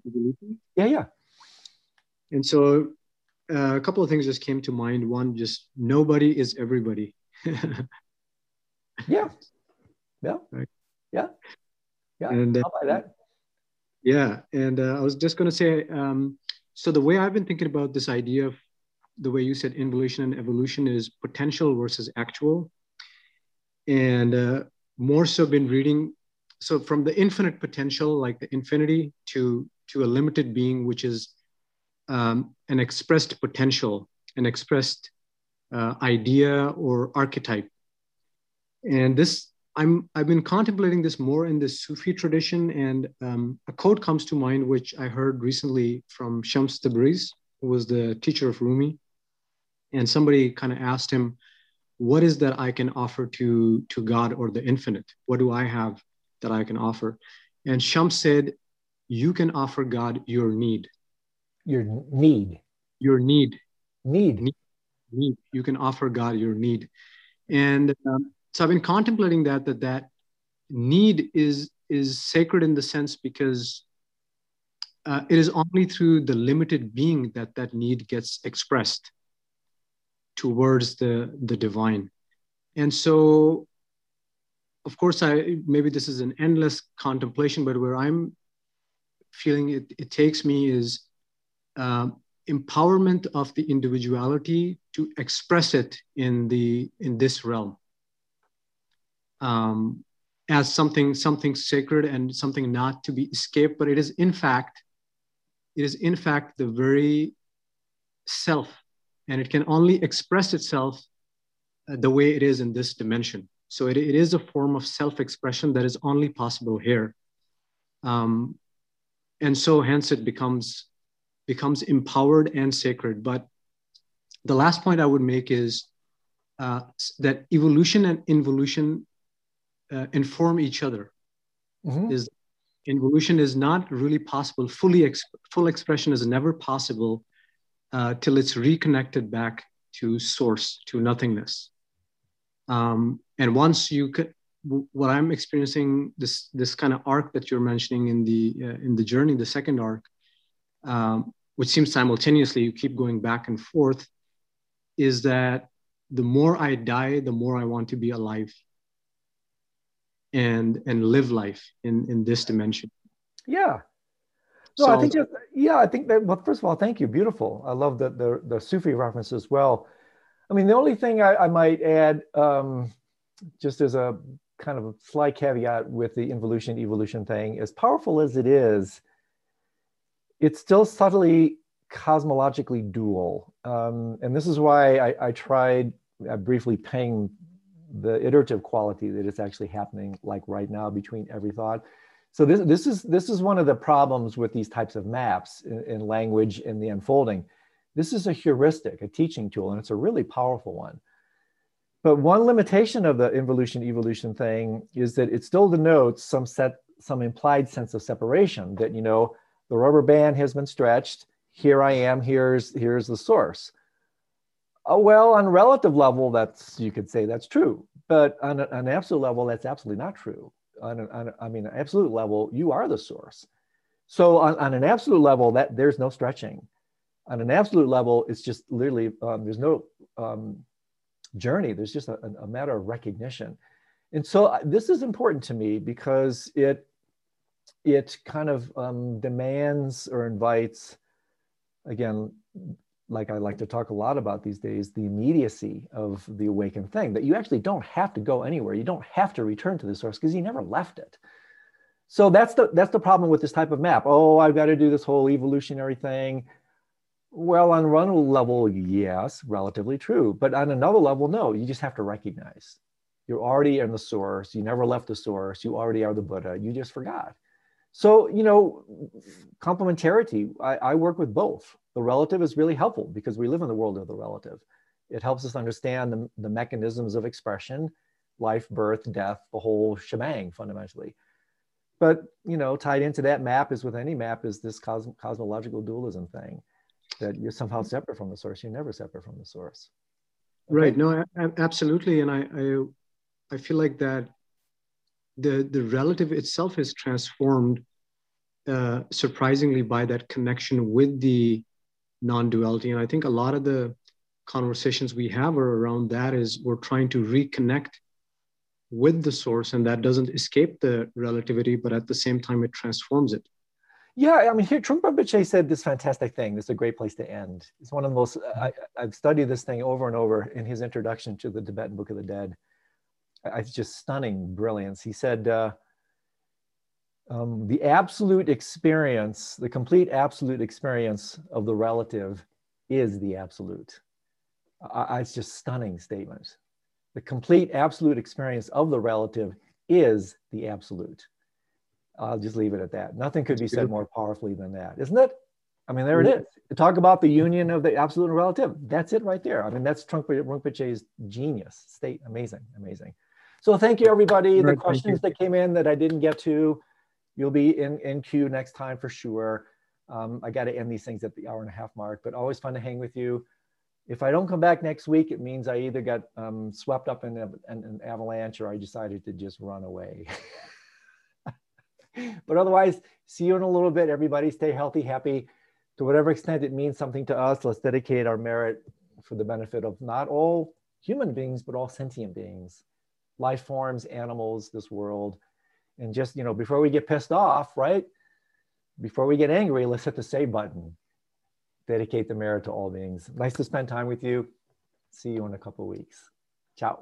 Yeah, yeah. And so uh, a couple of things just came to mind. One, just nobody is everybody. yeah. Yeah. Right. Yeah. Yeah, and, uh, that. Yeah, and uh, I was just going to say, um, so the way I've been thinking about this idea of the way you said involution and evolution is potential versus actual, and uh, more so been reading. So from the infinite potential, like the infinity, to to a limited being, which is um, an expressed potential, an expressed uh, idea or archetype, and this I'm I've been contemplating this more in the Sufi tradition, and um, a quote comes to mind which I heard recently from Shams Tabriz, who was the teacher of Rumi, and somebody kind of asked him, "What is that I can offer to to God or the Infinite? What do I have that I can offer?" And Shams said, "You can offer God your need. Your need. Your need. Need. Need. need. You can offer God your need." And um, so I've been contemplating that that that need is is sacred in the sense because uh, it is only through the limited being that that need gets expressed towards the the divine. And so of course i maybe this is an endless contemplation but where i'm feeling it, it takes me is um, empowerment of the individuality to express it in the in this realm um, as something something sacred and something not to be escaped but it is in fact it is in fact the very self and it can only express itself uh, the way it is in this dimension so it, it is a form of self-expression that is only possible here um, and so hence it becomes becomes empowered and sacred. But the last point I would make is uh, that evolution and involution uh, inform each other. Mm-hmm. Is involution is not really possible. Fully exp- full expression is never possible uh, till it's reconnected back to source, to nothingness. Um, and once you could, what I'm experiencing this this kind of arc that you're mentioning in the uh, in the journey, the second arc, um, which seems simultaneously you keep going back and forth, is that the more I die, the more I want to be alive and and live life in in this dimension. Yeah. No, so, I think yeah, I think that. Well, first of all, thank you. Beautiful. I love the the, the Sufi reference as well. I mean, the only thing I, I might add, um, just as a kind of a slight caveat with the involution evolution thing, as powerful as it is, it's still subtly cosmologically dual. Um, and this is why I, I tried uh, briefly paying the iterative quality that is actually happening like right now between every thought. So this, this, is, this is one of the problems with these types of maps in, in language in the unfolding. This is a heuristic, a teaching tool, and it's a really powerful one. But one limitation of the involution evolution thing is that it still denotes some set, some implied sense of separation that, you know, the rubber band has been stretched. Here I am, here's, here's the source. Oh, well, on a relative level, that's, you could say that's true. But on, a, on an absolute level, that's absolutely not true. On, a, on a, I mean, absolute level, you are the source. So on, on an absolute level, that there's no stretching. On an absolute level, it's just literally, um, there's no um, journey. There's just a, a matter of recognition. And so uh, this is important to me because it it kind of um, demands or invites, again, like I like to talk a lot about these days, the immediacy of the awakened thing, that you actually don't have to go anywhere. You don't have to return to the source because you never left it. So that's the that's the problem with this type of map. Oh, I've got to do this whole evolutionary thing. Well, on one level, yes, relatively true. But on another level, no, you just have to recognize. You're already in the source. You never left the source. You already are the Buddha. You just forgot. So, you know, complementarity, I, I, work with both. The relative is really helpful because we live in the world of the relative. It helps us understand the, the mechanisms of expression, life, birth, death, the whole shebang fundamentally. But, you know, tied into that map is with any map is this cos cosmological dualism thing that you're somehow separate from the source. You're never separate from the source. Okay? Right. No, absolutely. And I, I, I feel like that the, the relative itself is transformed uh, surprisingly by that connection with the non-duality. And I think a lot of the conversations we have are around that is we're trying to reconnect with the source and that doesn't escape the relativity, but at the same time, it transforms it. Yeah, I mean, here Trungpa Rinpoche said this fantastic thing. This is a great place to end. It's one of the most, I, have studied this thing over and over in his introduction to the Tibetan Book of the Dead it's just stunning brilliance. He said, uh, um, the absolute experience, the complete absolute experience of the relative is the absolute. Uh, it's just stunning statement. The complete absolute experience of the relative is the absolute. I'll just leave it at that. Nothing could be said more powerfully than that, isn't it? I mean, there it is. Talk about the union of the absolute and relative. That's it right there. I mean, that's Trungpa Rinpoche's genius state. Amazing, amazing. So thank you, everybody. Right, the questions that came in that I didn't get to, you'll be in, in queue next time for sure. Um, I got to end these things at the hour and a half mark, but always fun to hang with you. If I don't come back next week, it means I either got um, swept up in, a, in an avalanche or I decided to just run away. but otherwise, see you in a little bit. Everybody stay healthy, happy. To whatever extent it means something to us, let's dedicate our merit for the benefit of not all human beings, but all sentient beings, life forms, animals, this world. And just, you know, before we get pissed off, right? Before we get angry, let's hit the save button. Dedicate the merit to all beings. Nice to spend time with you. See you in a couple weeks. Ciao.